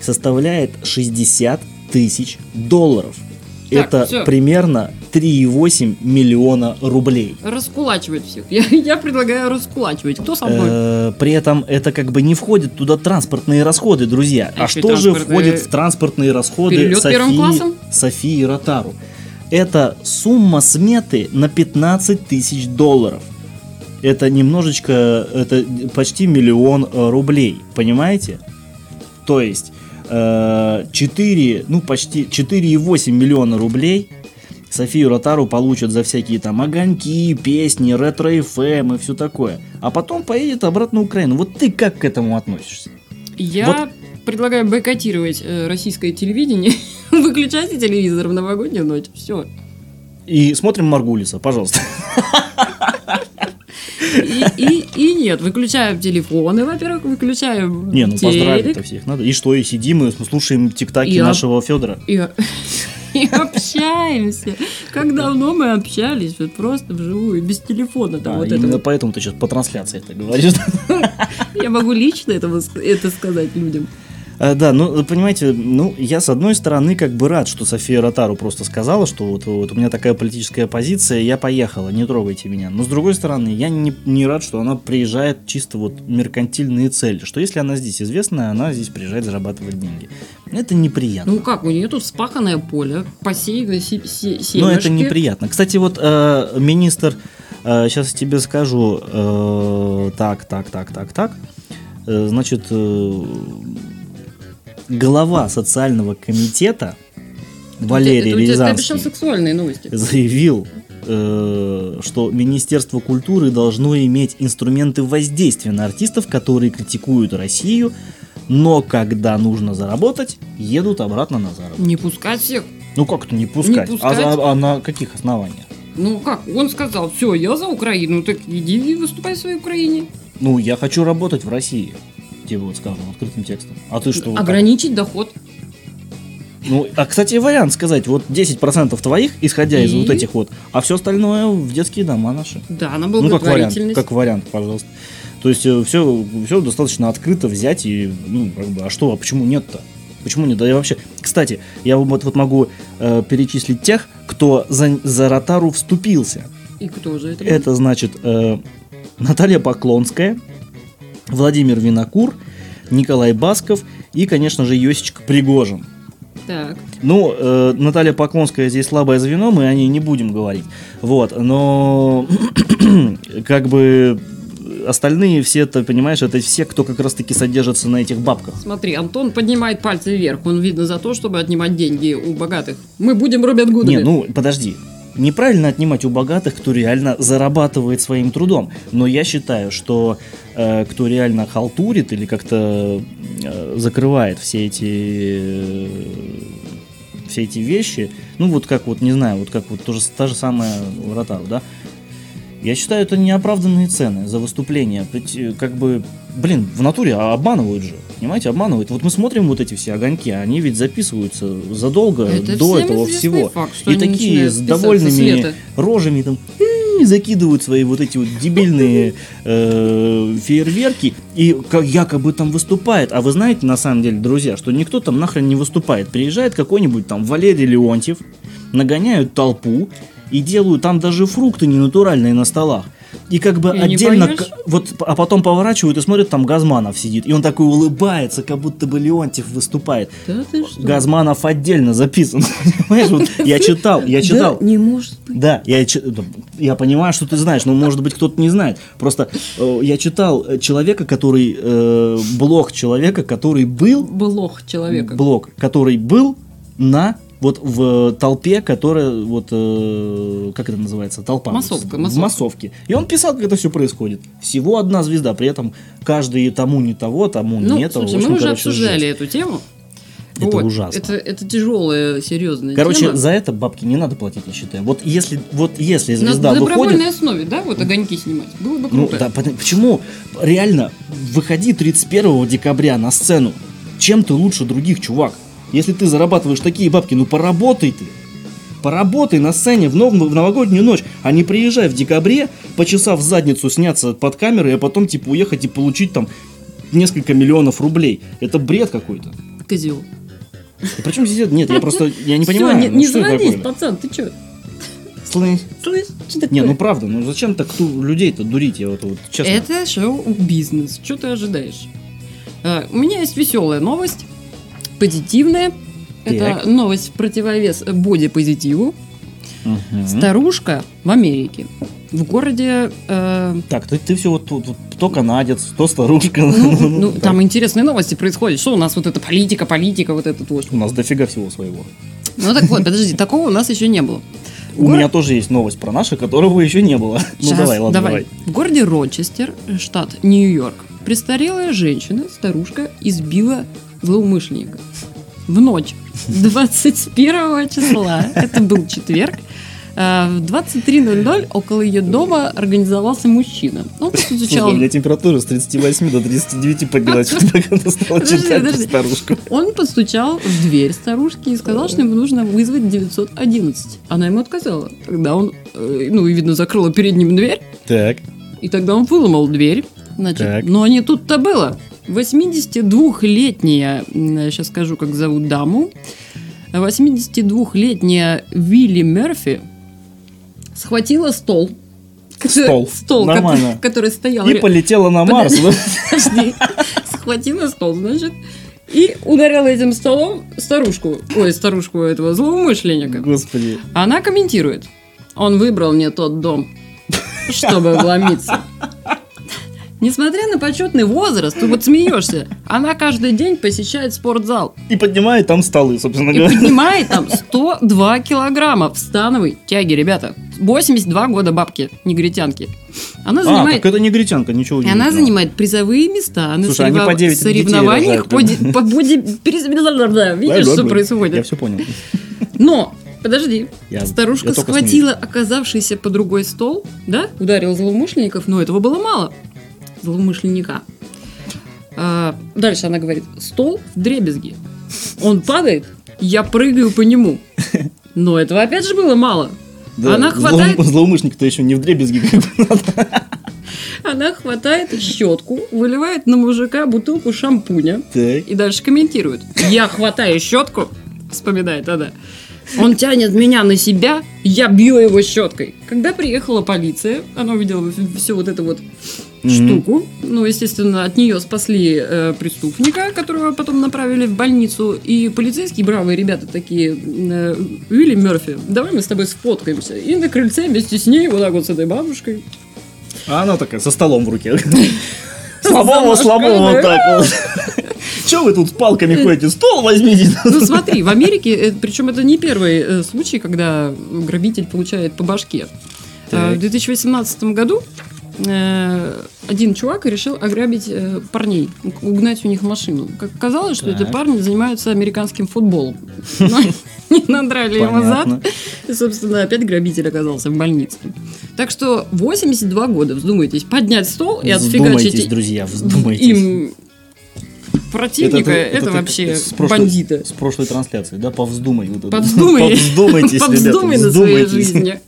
составляет 60 тысяч долларов. Так, Это всё. примерно 3,8 миллиона рублей. Раскулачивать всех. Я, я предлагаю раскулачивать. Кто со мной? Э, При этом это как бы не входит туда транспортные расходы, друзья. А А, что же входит в транспортные расходы Софии? Софии Ротару? Это сумма сметы на 15 тысяч долларов. Это немножечко, это почти миллион э, рублей, понимаете? То есть 4, ну почти 4,8 миллиона рублей Софию Ротару получат за всякие там огоньки, песни, Ретро FM и все такое. А потом поедет обратно в Украину. Вот ты как к этому относишься? Я предлагаю бойкотировать э, российское телевидение. Выключайте телевизор в новогоднюю ночь. Все. И смотрим Маргулиса, пожалуйста. И, и, и нет, выключаем телефоны, во-первых, выключаем Не, ну поздравить-то всех надо. И что, и сидим, и слушаем тиктаки Я- нашего Федора. И, и общаемся. Как давно мы общались, вот просто вживую, без телефона. Там, А, вот именно этого. поэтому ты сейчас по трансляции это говоришь. Я могу лично этого, с- это сказать людям. А, Да, ну, понимаете, ну, я с одной стороны как бы рад, что София Ротару просто сказала, что вот, вот у меня такая политическая позиция, я поехала, не трогайте меня. Но с другой стороны, я не, не рад, что она приезжает чисто вот меркантильные цели, что если она здесь известная, она здесь приезжает зарабатывать деньги. Это неприятно. Ну как, у нее тут вспаханное поле, посеяно се- се- Но это семечки. неприятно. Кстати, вот э, министр, сейчас тебе скажу, э, так, так, так, так, так, Э, значит, э, глава социального комитета Валерий это, Рязанский сексуальные новости. заявил, э, что Министерство культуры должно иметь инструменты воздействия на артистов, которые критикуют Россию, но когда нужно заработать, едут обратно на заработок. Не пускать всех. Ну как это не пускать? Не пускать. А, за- а на каких основаниях? Ну как, он сказал, все, я за Украину, так иди выступай в своей Украине. Ну, я хочу работать в России. Тебе вот скажем открытым текстом. А ты что? Ограничить доход. Ну, а, кстати, вариант сказать, вот 10% твоих, исходя из И? вот этих вот, а все остальное в детские дома наши. Да, на Ну, как вариант, как вариант, пожалуйста. То есть все, все достаточно открыто взять и, ну, как бы, а что, а почему нет-то? Почему нет? Да я вообще... Кстати, я вот, вот могу э, перечислить тех, кто за, за Ротару вступился. И кто же это? Это значит э, Наталья Поклонская, Владимир Винокур, Николай Басков и, конечно же, Йосичка Пригожин. Так. Ну, э, Наталья Поклонская здесь слабое звено, мы о ней не будем говорить. Вот, но как бы остальные все, ты понимаешь, это все, кто как раз-таки содержится на этих бабках. Смотри, Антон поднимает пальцы вверх. Он видно за то, чтобы отнимать деньги у богатых. Мы будем Робин Гудами. Не, ну, подожди. Неправильно отнимать у богатых, кто реально зарабатывает своим трудом. Но я считаю, что э, кто реально халтурит или как-то э, закрывает все эти э, все эти вещи, ну вот как вот, не знаю, вот как вот то же, та же самая Ротару, да, я считаю, это неоправданные цены за выступление. Э, как бы, блин, в натуре а обманывают же. Понимаете, обманывают. Вот мы смотрим вот эти все огоньки, они ведь записываются задолго Это до этого всего. факт, И такие с довольными рожами там закидывают свои вот эти вот дебильные э, фейерверки и как якобы там выступает. А вы знаете, на самом деле, друзья, что никто там нахрен не выступает. Приезжает какой-нибудь там Валерий Леонтьев, нагоняют толпу и делают там даже фрукты ненатуральные на столах. И как бы не отдельно, вот, а потом поворачивают и смотрят, там Газманов сидит. И он такой улыбается, как будто бы Леонтьев выступает. Да ты что? Газманов отдельно записан. Понимаешь, вот я читал, я читал. Да, не может быть. Да, я, я понимаю, что ты знаешь, но может быть кто-то не знает. Просто э, я читал э, человека, который э, блог человека, который был Блох человека. блог, который был на вот в толпе, которая вот э, как это называется, толпа. Массовка, В массовка. массовке. И он писал, как это все происходит. Всего одна звезда, при этом каждый тому не того, тому Ну, не того. В слушай, общем, мы уже короче, обсуждали жесть. эту тему. Это ужасно. Это, это тяжелая, серьезная Короче, тема. за это бабки не надо платить, я считаю. Вот если, вот если На звезда добровольной выходит, основе, да, вот огоньки снимать. Было бы Ну круто. да, пот- почему? Реально, выходи 31 декабря на сцену. Чем ты лучше других, чувак? Если ты зарабатываешь такие бабки, ну поработай ты. Поработай на сцене в, нов- в новогоднюю ночь, а не приезжай в декабре, почесав задницу, сняться под камерой, а потом типа уехать и получить там несколько миллионов рублей. Это бред какой-то. Козел. И причем здесь это- Нет, я просто я не понимаю. не, ну не заводись, пацан, ты чё? Слышь. Слышь, что такое? Не, ну правда, ну зачем так людей-то дурить, я вот, вот честно. Это шоу-бизнес. Что ты ожидаешь? А, у меня есть веселая новость, позитивная. Это Так. новость в противовес боди-позитиву. Мгм. Старушка в Америке, в городе... э, Так, ты, ты все вот, тут вот то канадец, то старушка. ну, ну, так. там интересные новости происходят. Что у нас вот эта политика, политика, вот этот вот. У нас дофига всего своего. Ну так вот, подожди, такого у нас еще не было. У Город- меня тоже есть новость про наши, которого еще не было. Ну Щас, давай, ладно, давай. В городе Рочестер, штат Нью-Йорк, престарелая женщина, старушка, избила злоумышленника. В ночь 21 числа, это был четверг, а, в 23.00 около ее дома организовался мужчина. Он Слушай, постучал, у меня температура с 38 до 39 поднялась, когда ты стала Подожди, читать подожди. старушку. он постучал в дверь старушки и сказал, что ему нужно вызвать 911. Она ему отказала. Тогда он, э, ну, и видно, закрыла перед ним дверь, Так. И тогда он выломал дверь. Значит, Так. но не тут-то было. 82-летняя, сейчас скажу, как зовут даму, 82-летняя Вилли Мерфи схватила стол. Стол. Стол, Нормально. который, который стоял. И полетела на Марс. Подожди. Схватила стол, значит, и ударила этим столом старушку. Ой, старушку этого злоумышленника. Господи. Она комментирует. Он выбрал не тот дом, чтобы вломиться. Несмотря на почетный возраст, ты вот смеешься, она каждый день посещает спортзал И поднимает там столы, собственно и говоря. поднимает там 102 килограмма в становой тяге, ребята. 82 года бабки, негритянки. Она А, занимает, так это негритянка, ничего и она занимает призовые места на Слушай, они соревнов- по 9 детей соревнованиях по, ди- по перес- Видишь, что Я происходит? все понял. Но, подожди, Я- старушка я схватила оказавшийся по другой стол, да, ударила злоумышленников, но этого было мало. Злоумышленника. А, дальше она говорит, стол в дребезги. Он падает, я прыгаю по нему. Но этого опять же было мало. Да, Она хватает- Злоумышленник-то еще не в дребезги. Она хватает щетку, выливает на мужика бутылку шампуня Так. и дальше комментирует. Я хватаю щетку, вспоминает она. Он тянет меня на себя, я бью его щеткой. Когда приехала полиция, она увидела всю вот эту вот Мгм. штуку. Ну, естественно, от нее спасли э, преступника, которого потом направили в больницу. И полицейские бравые ребята такие, э, Уилли Мерфи, давай мы с тобой сфоткаемся. И на крыльце вместе с ней, вот так вот с этой бабушкой, А она такая со столом в руке. Слабого, слабого вот так вот. Че вы тут с палками ходите? Стол возьмите. Ну смотри, в Америке, причем это не первый э, случай, когда грабитель получает по башке. Э, В 2018 году э, один чувак решил ограбить э, парней, угнать у них машину. Как оказалось, что Так. эти парни занимаются американским футболом. Но они надрали ему зад, и, собственно, опять грабитель оказался в больнице. Так что 82 года, вздумайтесь, поднять стол и отфигачить друзья, вздумайтесь. им противника, это, так вообще с прошлой- бандита. С прошлой трансляции, да, повздумай. вот это. Повздумай. Повздумайтесь, ребята, Повздумай на своей жизни.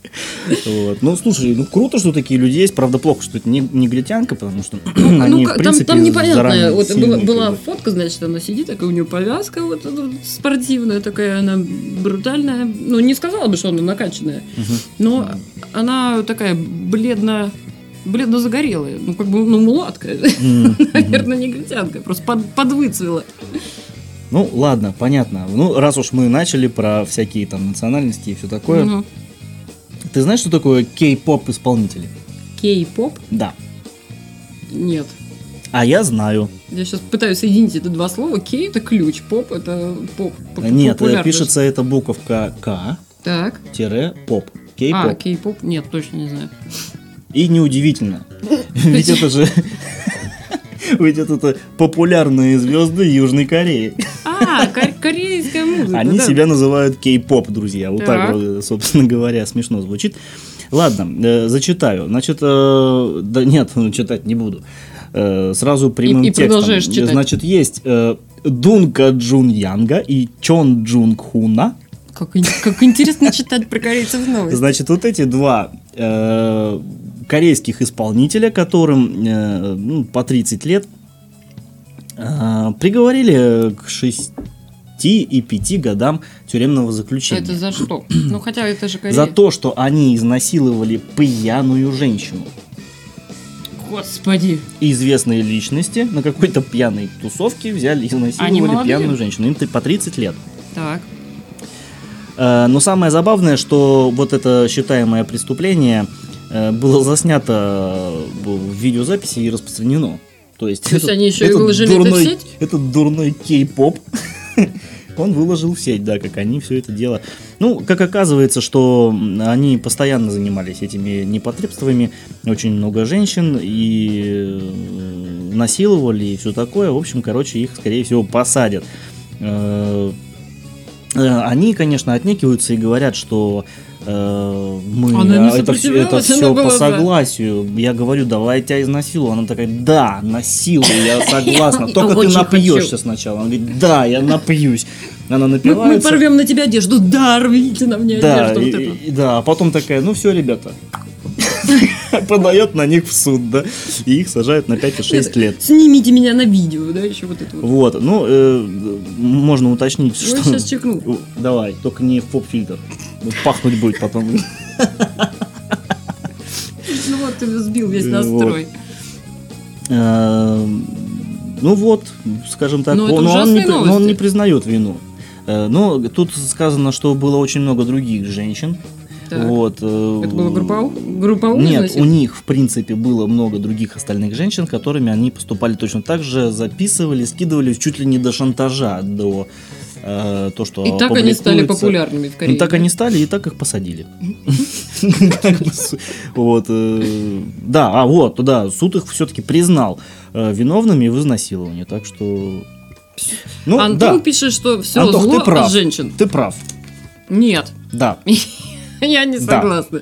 Вот. Ну, слушай, ну круто, что такие люди есть. Правда, плохо, что это не негритянка, потому что Ну, они, ка- в там, принципе, там непонятно. заранее Вот была, была бы. фотка, значит, она сидит, такая у нее повязка вот спортивная, такая она брутальная. Ну, не сказала бы, что она накачанная, но она такая бледно бледно-загорелая. Ну, как бы, ну, мулатка. М, Наверное, негритянка. Просто под, подвыцвела. Ну, ладно, понятно. Ну, раз уж мы начали про всякие там национальности и все такое. Ну, Ты знаешь, что такое кей-поп исполнители? Кей-поп? Да. Нет. А я знаю. Я сейчас пытаюсь соединить это два слова. Кей – это ключ, поп – это поп. поп- Нет, пишется это буковка К, Так. тире, поп. А, Кей-поп. кей-поп? Нет, точно не знаю. И неудивительно. Ведь это же... Ведь это то популярные звезды Южной Кореи. А, ко- корейская музыка. Они да. себя называют кей-поп, друзья. Вот так, Так. вот, собственно говоря, смешно звучит. Ладно, э, зачитаю. Значит, э, да нет, ну, читать не буду. Э, сразу прямым И- и текстом. продолжаешь читать. Значит, есть э, Дунка Джун Янга и Чон Джун Хуна. Как, как интересно читать про корейцев новости. Значит, вот эти два э, корейских исполнителя, которым э, ну, по 30 лет, э, приговорили к 6 и 5 годам тюремного заключения. Это за что? Ну, хотя это же Корея. За то, что они изнасиловали пьяную женщину. Господи. И известные личности на какой-то пьяной тусовке взяли и изнасиловали пьяную женщину. Им по 30 лет. Так. Э, Но самое забавное, что вот это считаемое преступление было заснято э, в видеозаписи и распространено. То есть, То есть они еще и выложили это в дурной, сеть? Этот дурной кей-поп, он выложил в сеть, да, как они все это дело. Ну, как оказывается, что они постоянно занимались этими непотребствами, очень много женщин и э, насиловали и все такое. В общем, короче, их, скорее всего, посадят. Э, Э, Они, конечно, отнекиваются и говорят, что э, мы Она не а, это, это все по согласию. Я говорю, давай я тебя изнасилую. Она такая, да, насилую, я согласна. Я Только ты напьешься сначала. Она говорит, да, я напьюсь. Она Мы, мы напивается. порвем на тебя одежду. Да, рвите на мне Да, одежду. и, Вот это. и- да, а потом такая, ну все, ребята. Подает на них в суд, да. И их сажают на 5 и 6 лет. Снимите меня на видео, да, еще вот это вот. Вот, ну, э, можно уточнить, Ну, я что... сейчас чекну. Давай, только не в поп-фильтр. Вот Пахнуть будет потом. Ну вот, ты сбил весь настрой. Э, Ну вот, скажем так, Ну, но он, не, но он не признает вину. Э, Но тут сказано, что было очень много других женщин. Так. Вот. э, Это было группов- групповое Нет, у изнасилование? них, в принципе, было много других остальных женщин, которыми они поступали точно так же, записывали, скидывали чуть ли не до шантажа, до э, то, что И так они стали популярными в Корее. Ну, так да? они стали, и так их посадили. Вот. э, Да, а вот, да, суд их все-таки признал э, виновными в изнасиловании. Так что. Ну, Антон да, пишет, что все Антох, зло ты прав. от женщин. ты прав. Нет, Да, я не Да. согласна.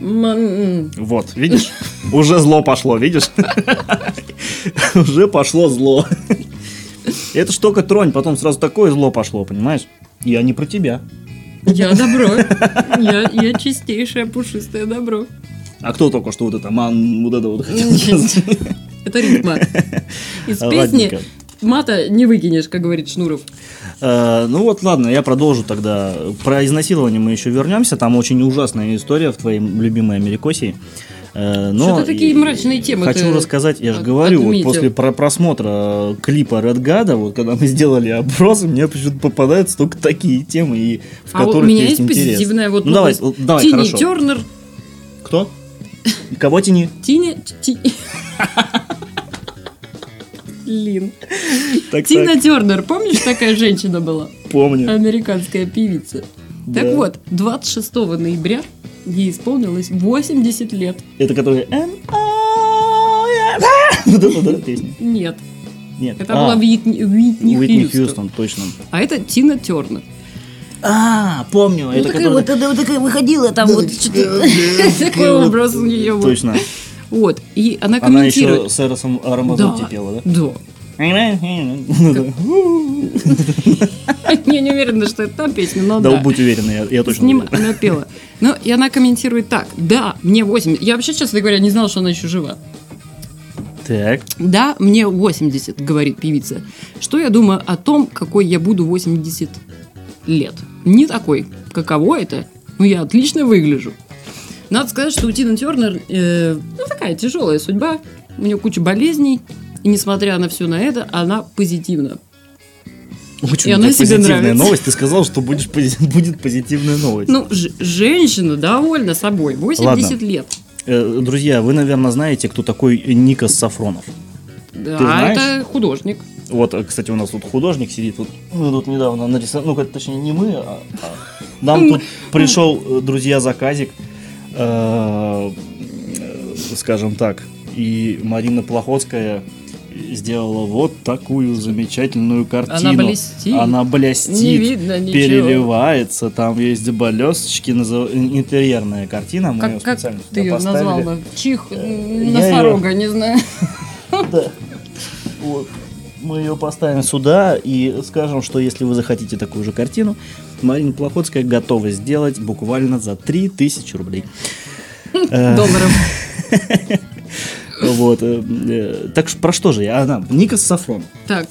М, вот, видишь? Уже зло пошло, видишь? Уже пошло зло. Это ж только тронь, потом сразу такое зло пошло, понимаешь? Я не про тебя. Я добро. Я, я чистейшее пушистое добро. А кто только что вот это, ман, вот это вот. Это ритма. Из песни мата не выкинешь, как говорит Шнуров. Э, Ну вот, ладно, я продолжу тогда. Про изнасилование мы еще вернемся. Там очень ужасная история в твоей любимой Америкосии. Э, Но Что ты такие мрачные темы Хочу рассказать, я же от- говорю, вот отметил? после про- просмотра клипа Red God, вот когда мы сделали опрос, мне почему-то попадаются только такие темы, и в А у которых меня есть есть интерес. позитивная вот ну, давай, новость. вот давай, Тини хорошо. Тернер, Кто? Кого тяни? Тине... Ти... Блин. Так, Тина так, Тернер, помнишь, такая женщина была? помню. Американская певица. Да. Так вот, 26 ноября ей исполнилось 80 лет. Это который... М, а, а. Вот это, да, песня? Нет, Нет. это А, была Уитни, Уитни, Уитни Хьюстон. Хьюстон, точно. А это Тина Тернер. А, помню. Это который... вот, вот такая выходила там вот что-то. Такой образ у нее был. Точно. Вот, и она Она еще комментирует. с Эросом Арамазотти пела, да? Да. Я не уверена, что это та песня, но Да, да. будь уверена, я, я точно ним уверен. она пела. Ну, и она комментирует так. Да, мне 80. Я вообще, честно говоря, не знала, что она еще жива. Так, Да, мне 80, говорит певица. Что я думаю о том, какой я буду 80 лет? Не такой. Каково это? Ну, я отлично выгляжу. Надо сказать, что у Тины Тернер э, ну, такая тяжелая судьба. У нее куча болезней. И несмотря на все на это, она позитивна. очень И она себе позитивная нравится. новость. Ты сказал, что будешь, будет позитивная новость. Ну, женщина довольна собой. 80 Ладно. лет. Э, Друзья, вы, наверное, знаете, кто такой Никос Сафронов. Да, знаешь? это художник. Вот, э, кстати, у нас тут художник сидит. Вот, мы тут недавно нарисовали, ну, точнее, не мы, а, а нам тут пришел, э, друзья, заказик, э, скажем так, и Марина Плохотская сделала вот такую замечательную картину. Она блестит. Она блестит, Не видно ничего. переливается, там есть блесточки, назов- интерьерная картина. Мы Как, её как специально ты ее поставили. назвал? бы? Чих, я носорога, не знаю. Да. Вот. Мы ее поставим сюда и скажем, что если вы захотите такую же картину, Марина Плохотская готова сделать буквально за 3000 рублей. Э, Долларов. Вот. э, э, Так про что же я? Она, Никас Сафронов. Так,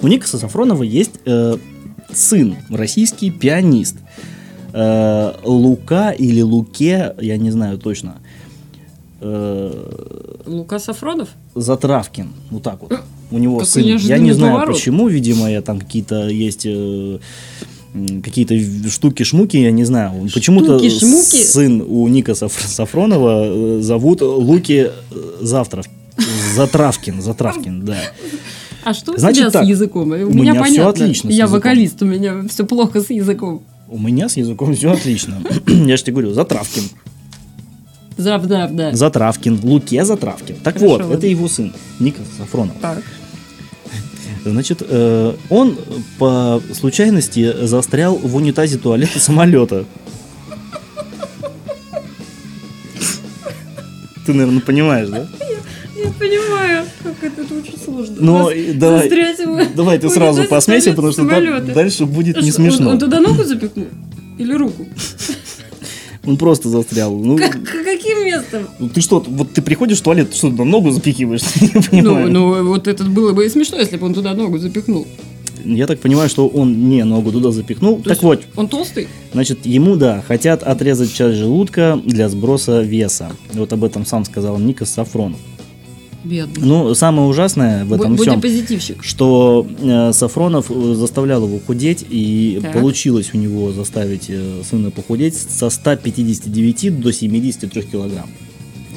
У Никаса Сафронова есть э, сын, российский пианист. Э, Лука или Луке, я не знаю точно. Э, Лука Сафронов? Затравкин, вот так вот. У него Какой сын. Я не знаю поворот. почему, видимо, я там какие-то есть э, какие-то штуки-шмуки, я не знаю. Почему-то сын у Ника Саф- Сафронова э, зовут Луки э, Завтрав. Затравкин, Затравкин, да. А что у Значит тебя так, с языком? У, у меня, меня понятно. отлично с Я вокалист, у меня все плохо с языком. У меня с языком все отлично. Я же тебе говорю, Затравкин. Зав, да, да. Затравкин, Луке Затравкин. Так Хорошо, вот, ладно. это его сын, Ника Сафронов. Так. Значит, э, он по случайности застрял в унитазе туалета самолета. Ты, наверное, понимаешь, да? Я понимаю, как это очень сложно. Но и давай- застрять Давай ты сразу посмейся, потому что самолета. дальше будет не что, он- смешно. Он, туда ногу запихнул? Или руку? Он просто застрял. Ну, Как, каким местом? ну, ты что, вот ты приходишь в туалет, что, на ногу запихиваешь? Ну, ну, вот это было бы и смешно, если бы он туда ногу запихнул. Я так понимаю, что он не ногу туда запихнул. То так вот, Он толстый? Значит, ему, да, хотят отрезать часть желудка для сброса веса. Вот об этом сам сказал Никас Сафронов. Бедный. Ну, самое ужасное в этом Бо- всем, Бодипозитивщик. что э, Сафронов э, заставлял его худеть, и Так. получилось у него заставить э, сына похудеть со 159 до 73 килограмм.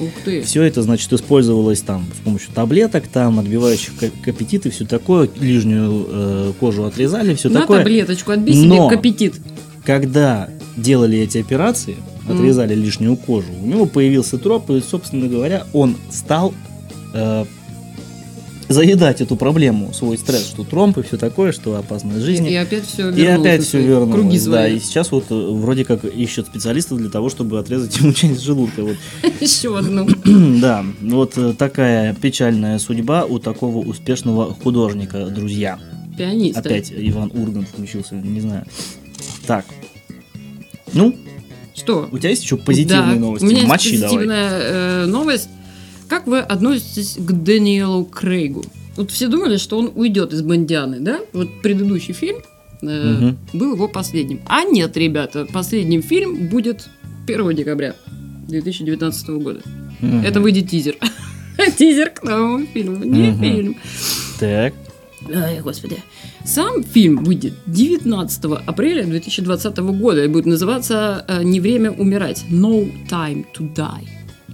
Ух ты. Все это, значит, использовалось там с помощью таблеток, там, отбивающих к- к аппетит и все такое. Лишнюю э, кожу отрезали, все На такое. таблеточку, отбей себе Но- аппетит. когда делали эти операции, отрезали лишнюю кожу, у него появился троп, и, собственно говоря, он стал э, заедать эту проблему, свой стресс, что тромб и все такое, что опасность жизни. И опять все И опять все вернулось. Круги да, и сейчас вот э, вроде как ищут специалистов для того, чтобы отрезать ему часть желудка. Вот. Еще одну. да, вот э, такая печальная судьба у такого успешного художника, друзья. Пианист. Опять Иван Ургант включился, не знаю. Так. Ну, Что? у тебя есть еще позитивные Да, новости? У меня есть Мочи давай. позитивная э, новость. Как вы относитесь к Дэниелу Крейгу? Вот все думали, что он уйдет из Бондианы, да? Вот предыдущий фильм э, Мгм. был его последним. А нет, ребята, последним фильм будет 1 декабря 2019 года. Мгм. Это выйдет тизер. Тизер к новому фильму, не фильм. Так. Ай, господи. Сам фильм выйдет 19 апреля 2020 года и будет называться э, «Не время умирать» No Time to Die.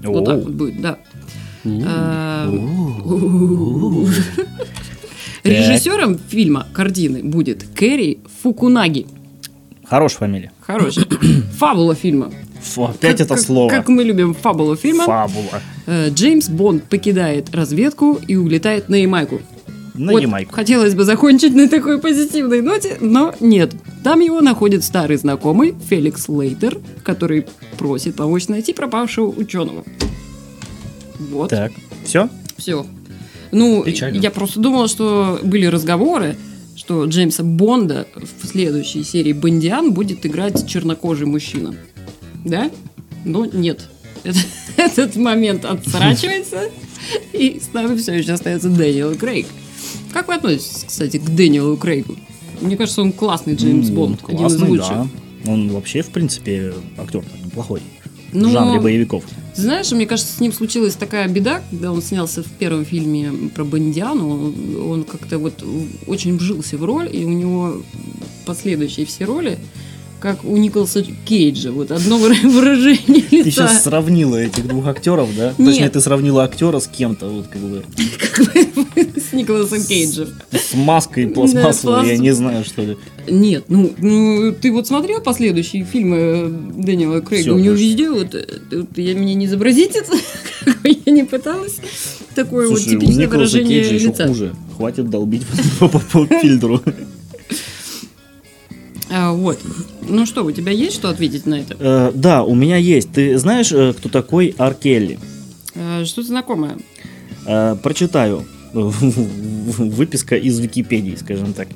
Вот так вот будет, да. У. Режиссером фильма «Картины» будет Кэрри Фукунаги. Хорошая фамилия. Хороший. Фабула фильма. Фу, опять Как- это как- слово. Как мы любим фабулу фильма. Фабула. Э, Джеймс Бонд покидает разведку и улетает на Ямайку. На Вот Ямайку. Хотелось бы закончить на такой позитивной ноте, но нет. Там его находит старый знакомый Феликс Лейтер, который просит помочь найти пропавшего ученого. Вот. Так, все? Все. Ну, Печально. я просто думала, что были разговоры, что Джеймса Бонда в следующей серии Бондиан будет играть чернокожий мужчина. Да? Но нет. Это- Этот момент отсрачивается, и с нами все еще остается Дэниел Крейг. Как вы относитесь, кстати, к Дэниелу Крейгу? Мне кажется, он классный Джеймс Бонд, один из классный, лучших. да. Он вообще, в принципе, актер неплохой. Но- В жанре боевиков. Ты знаешь, мне кажется, с ним случилась такая беда, когда он снялся в первом фильме про Бондиану, он, он как-то вот очень вжился в роль, и у него последующие все роли, как у Николаса Кейджа, вот одно выра- выражение Ты лица. сейчас сравнила этих двух актеров, да? Нет. Точнее, ты сравнила актера с кем-то, вот как бы с Николасом Кейджем. с маской пластмассовой, я не знаю, что ли. Нет, ну, ну, ты вот смотрел последующие фильмы э, Дэниела Крейга? У него везде вот, э, вот я меня не изобразить бы я не пыталась. Такое вот Слушай, типичное выражение Кейджа лица. хуже. Хватит долбить по, фильтру. А, вот. Ну что, у тебя есть что ответить на это? Э, Да, у меня есть. Ты знаешь, э, кто такой Ар Келли? А, Что-то знакомое. Э, Прочитаю. Выписка из Википедии, скажем так.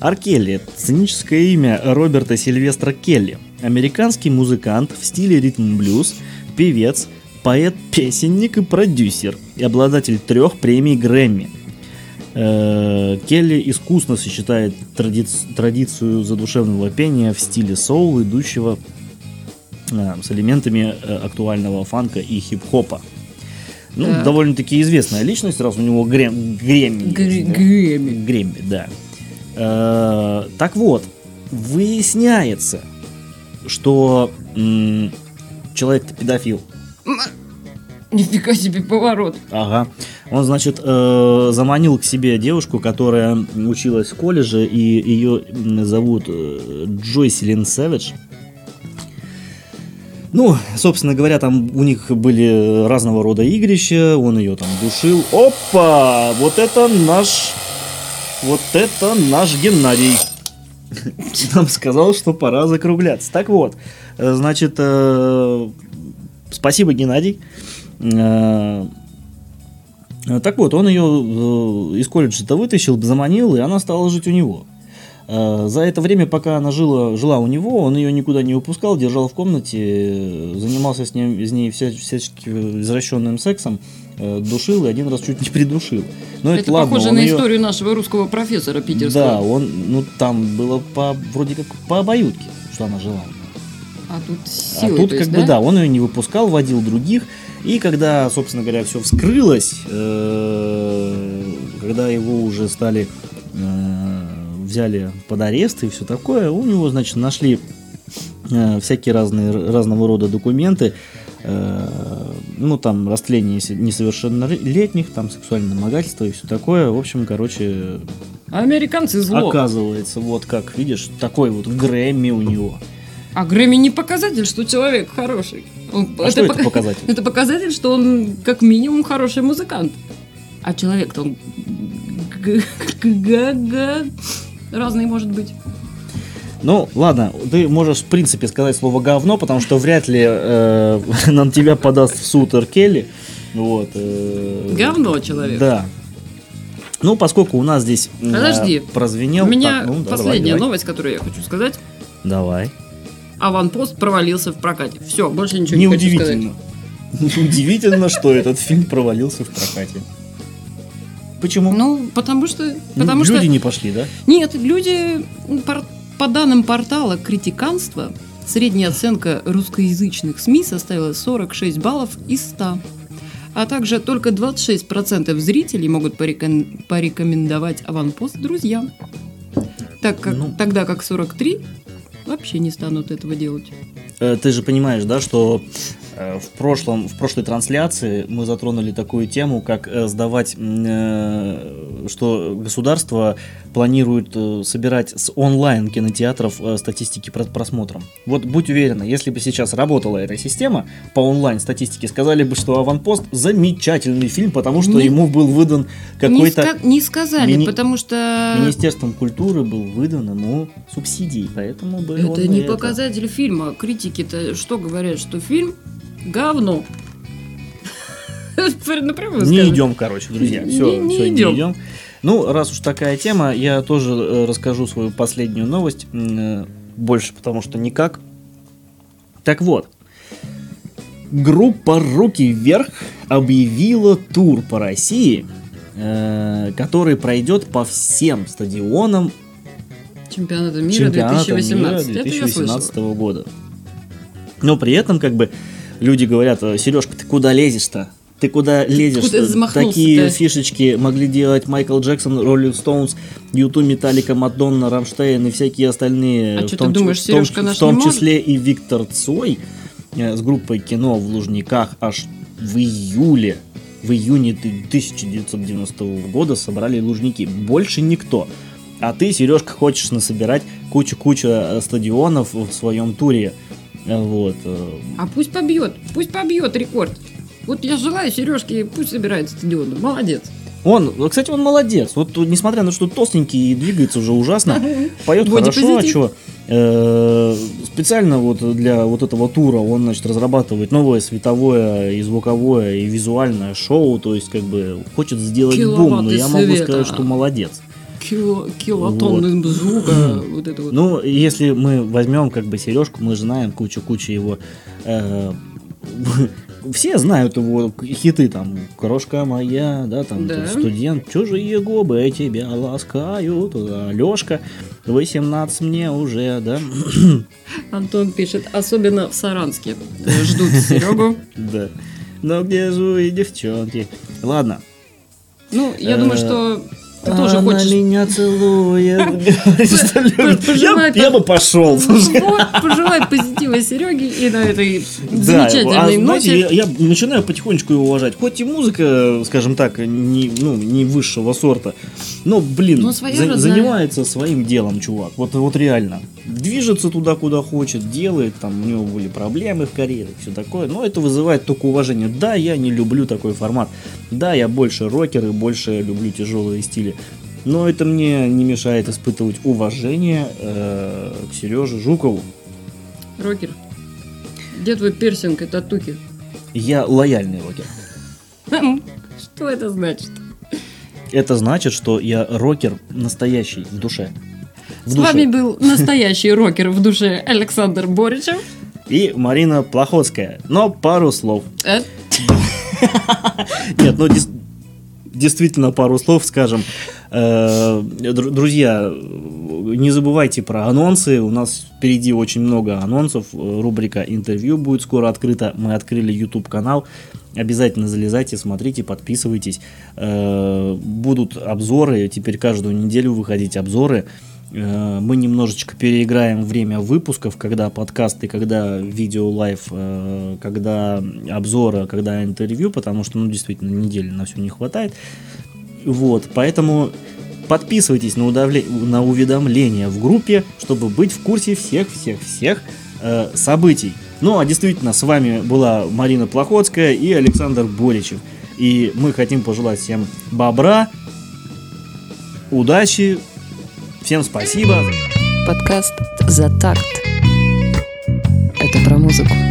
Ар Келли – сценическое имя Роберта Сильвестра Келли. Американский музыкант в стиле ритм-блюз, певец, поэт-песенник и продюсер. И обладатель трех премий Грэмми. Э, Келли искусно сочетает тради- традицию задушевного пения в стиле соул, идущего э, с элементами э, актуального фанка и хип-хопа. Ну, Так. довольно-таки известная личность, раз у него грем, Грэмми есть, Гр- да? Грэмми, да. Э, так вот, выясняется, что м, человек-то педофил. Нифига себе поворот. Ага. Он, значит, э, заманил к себе девушку, которая училась в колледже, и ее зовут э, Джойселин Сэвидж. Ну, собственно говоря, там у них были разного рода игрища, он ее там душил. Опа! Вот это наш... Вот это наш Геннадий. Нам сказал, что пора закругляться. Так вот, э, значит, э, спасибо, Геннадий. Э, Так вот, он ее из колледжа-то вытащил, заманил, и она стала жить у него. Э, За это время, пока она жила, жила у него, он ее никуда не выпускал, держал в комнате, занимался с, ней, с ней вся, всячески извращенным сексом, э, душил и один раз чуть не придушил. Но это, Это ладно, похоже на её- историю нашего русского профессора Да, питерского. он, ну там было по, вроде как по обоюдке, что она жила. А тут А силой, тут то как есть, бы да, он ее не выпускал, водил других. И когда, собственно говоря, все вскрылось, э, когда его уже стали э, взяли под арест и все такое, у него, значит, нашли э, всякие разные разного рода документы, э, ну там растление несовершеннолетних, там сексуальное домогательство и все такое. В общем, короче, Американцы зло. оказывается, вот как видишь, такой вот Грэмми у него. А Грэмми не показатель, что человек хороший. Он- А что это пока- показатель? Это показатель, что он как минимум хороший музыкант. А человек-то он г- г- г- разный может быть. Ну, ладно, ты можешь в принципе сказать слово говно, потому что вряд ли э, нам тебя подаст в суд Р. Келли. Вот. э, Говно человек. Да. Ну, поскольку у нас здесь э, Подожди. прозвенел... У меня так, ну, да, последняя давай, новость, которую я хочу сказать. Давай. Аванпост провалился в прокате. Все, больше ничего не хочу сказать. Неудивительно. Неудивительно, что этот фильм провалился в прокате. Почему? Ну, потому что... Ну, Потому люди что... не пошли, да? Нет, люди, пор- по данным портала «Критиканство», средняя оценка русскоязычных СМИ составила 46 баллов из 100. А также только 26% зрителей могут пореком- порекомендовать аванпост друзьям. Так как, Ну. Тогда как 43 вообще не станут этого делать. Э, Ты же понимаешь, да, что в, прошлом, в прошлой трансляции мы затронули такую тему, как э, сдавать, э, что государство планирует собирать с онлайн кинотеатров статистики по просмотрам. Вот будь уверена, если бы сейчас работала эта система по онлайн статистике, сказали бы, что «Аванпост» замечательный фильм, потому что не, ему был выдан какой-то... Не, ска- не сказали, мини... потому что... Министерством культуры был выдан ему субсидий, поэтому бы Это не это... показатель фильма. Критики-то что говорят, что фильм говно. Напрямую Не идем, короче, друзья. Все, не, все, идем. не идем. Ну, раз уж такая тема, я тоже э, расскажу свою последнюю новость. Э, больше потому что никак. Так вот, группа «Руки вверх» объявила тур по России, э, который пройдет по всем стадионам чемпионата мира чемпионата 2018, мира 2018 года. Но при этом, как бы, люди говорят, Сережка, ты куда лезешь-то? Ты куда лезешь? Куда Такие фишечки могли делать Майкл Джексон, Роллинг Стоунс, Юту, Металлика, Мадонна, Рамштейн и всякие остальные. А в что том, ты думаешь, в том, в том числе и Виктор Цой э, с группой кино в Лужниках аж в июле, в июне 1990 года собрали Лужники. Больше никто. А ты, Сережка, хочешь насобирать кучу-кучу э, стадионов в своем туре. Вот. Э. А пусть побьет, пусть побьет рекорд. Вот я желаю Сережке, пусть собирает стадион. Молодец. Он, кстати, он молодец. Вот несмотря на то, что толстенький и двигается уже ужасно, поет хорошо, а что? Э, специально вот для вот этого тура он, значит, разрабатывает новое световое и звуковое и визуальное шоу, то есть как бы хочет сделать бум, но я могу сказать, что молодец кило, килотонны вот. звука. вот это вот. Ну, если мы возьмем как бы сережку, мы знаем кучу-кучу его э, все знают его хиты, там, «Крошка моя», да, там, да. «Студент», «Чужие губы тебя ласкают», «Алешка», «18 мне уже», да. Антон пишет, особенно в Саранске ждут Серегу. Да. Но где же вы, девчонки? Ладно. Ну, я думаю, что ты а тоже хочешь... меня целует. Я бы пошел. Пожелай позитива Сереге и на этой замечательной ноте. Я начинаю потихонечку его уважать. Хоть и музыка, скажем так, не ну, высшего сорта, но, блин, занимается своим делом, чувак. Вот реально. Движется туда, куда хочет, делает, там у него были проблемы в карьере, все такое. Но это вызывает только уважение. Да, я не люблю такой формат. Да, я больше рокер и больше люблю тяжелые стили. Но это мне не мешает испытывать уважение э, к Сереже Жукову. Рокер, где твой персинг и татухи? Я лояльный рокер. Что это значит? Это значит, что я рокер настоящий в душе. В С душе. вами был настоящий рокер в душе Александр Боричев. И Марина Плохотская. Но пару слов. Э? Нет, ну действительно пару слов скажем. Э, друзья, не забывайте про анонсы. У нас впереди очень много анонсов. Рубрика интервью будет скоро открыта. Мы открыли YouTube канал. Обязательно залезайте, смотрите, подписывайтесь. Э, будут обзоры. Теперь каждую неделю выходить обзоры. Э, мы немножечко переиграем время выпусков, когда подкасты, когда видео live, когда обзоры, когда интервью, потому что, ну, действительно, недели на все не хватает. Вот, поэтому подписывайтесь на, удавле... на уведомления в группе, чтобы быть в курсе всех-всех-всех э, событий. Ну, а действительно, с вами была Марина Плохотская и Александр Боричев. И мы хотим пожелать всем бобра, удачи, всем спасибо. Подкаст «За такт». Это про музыку.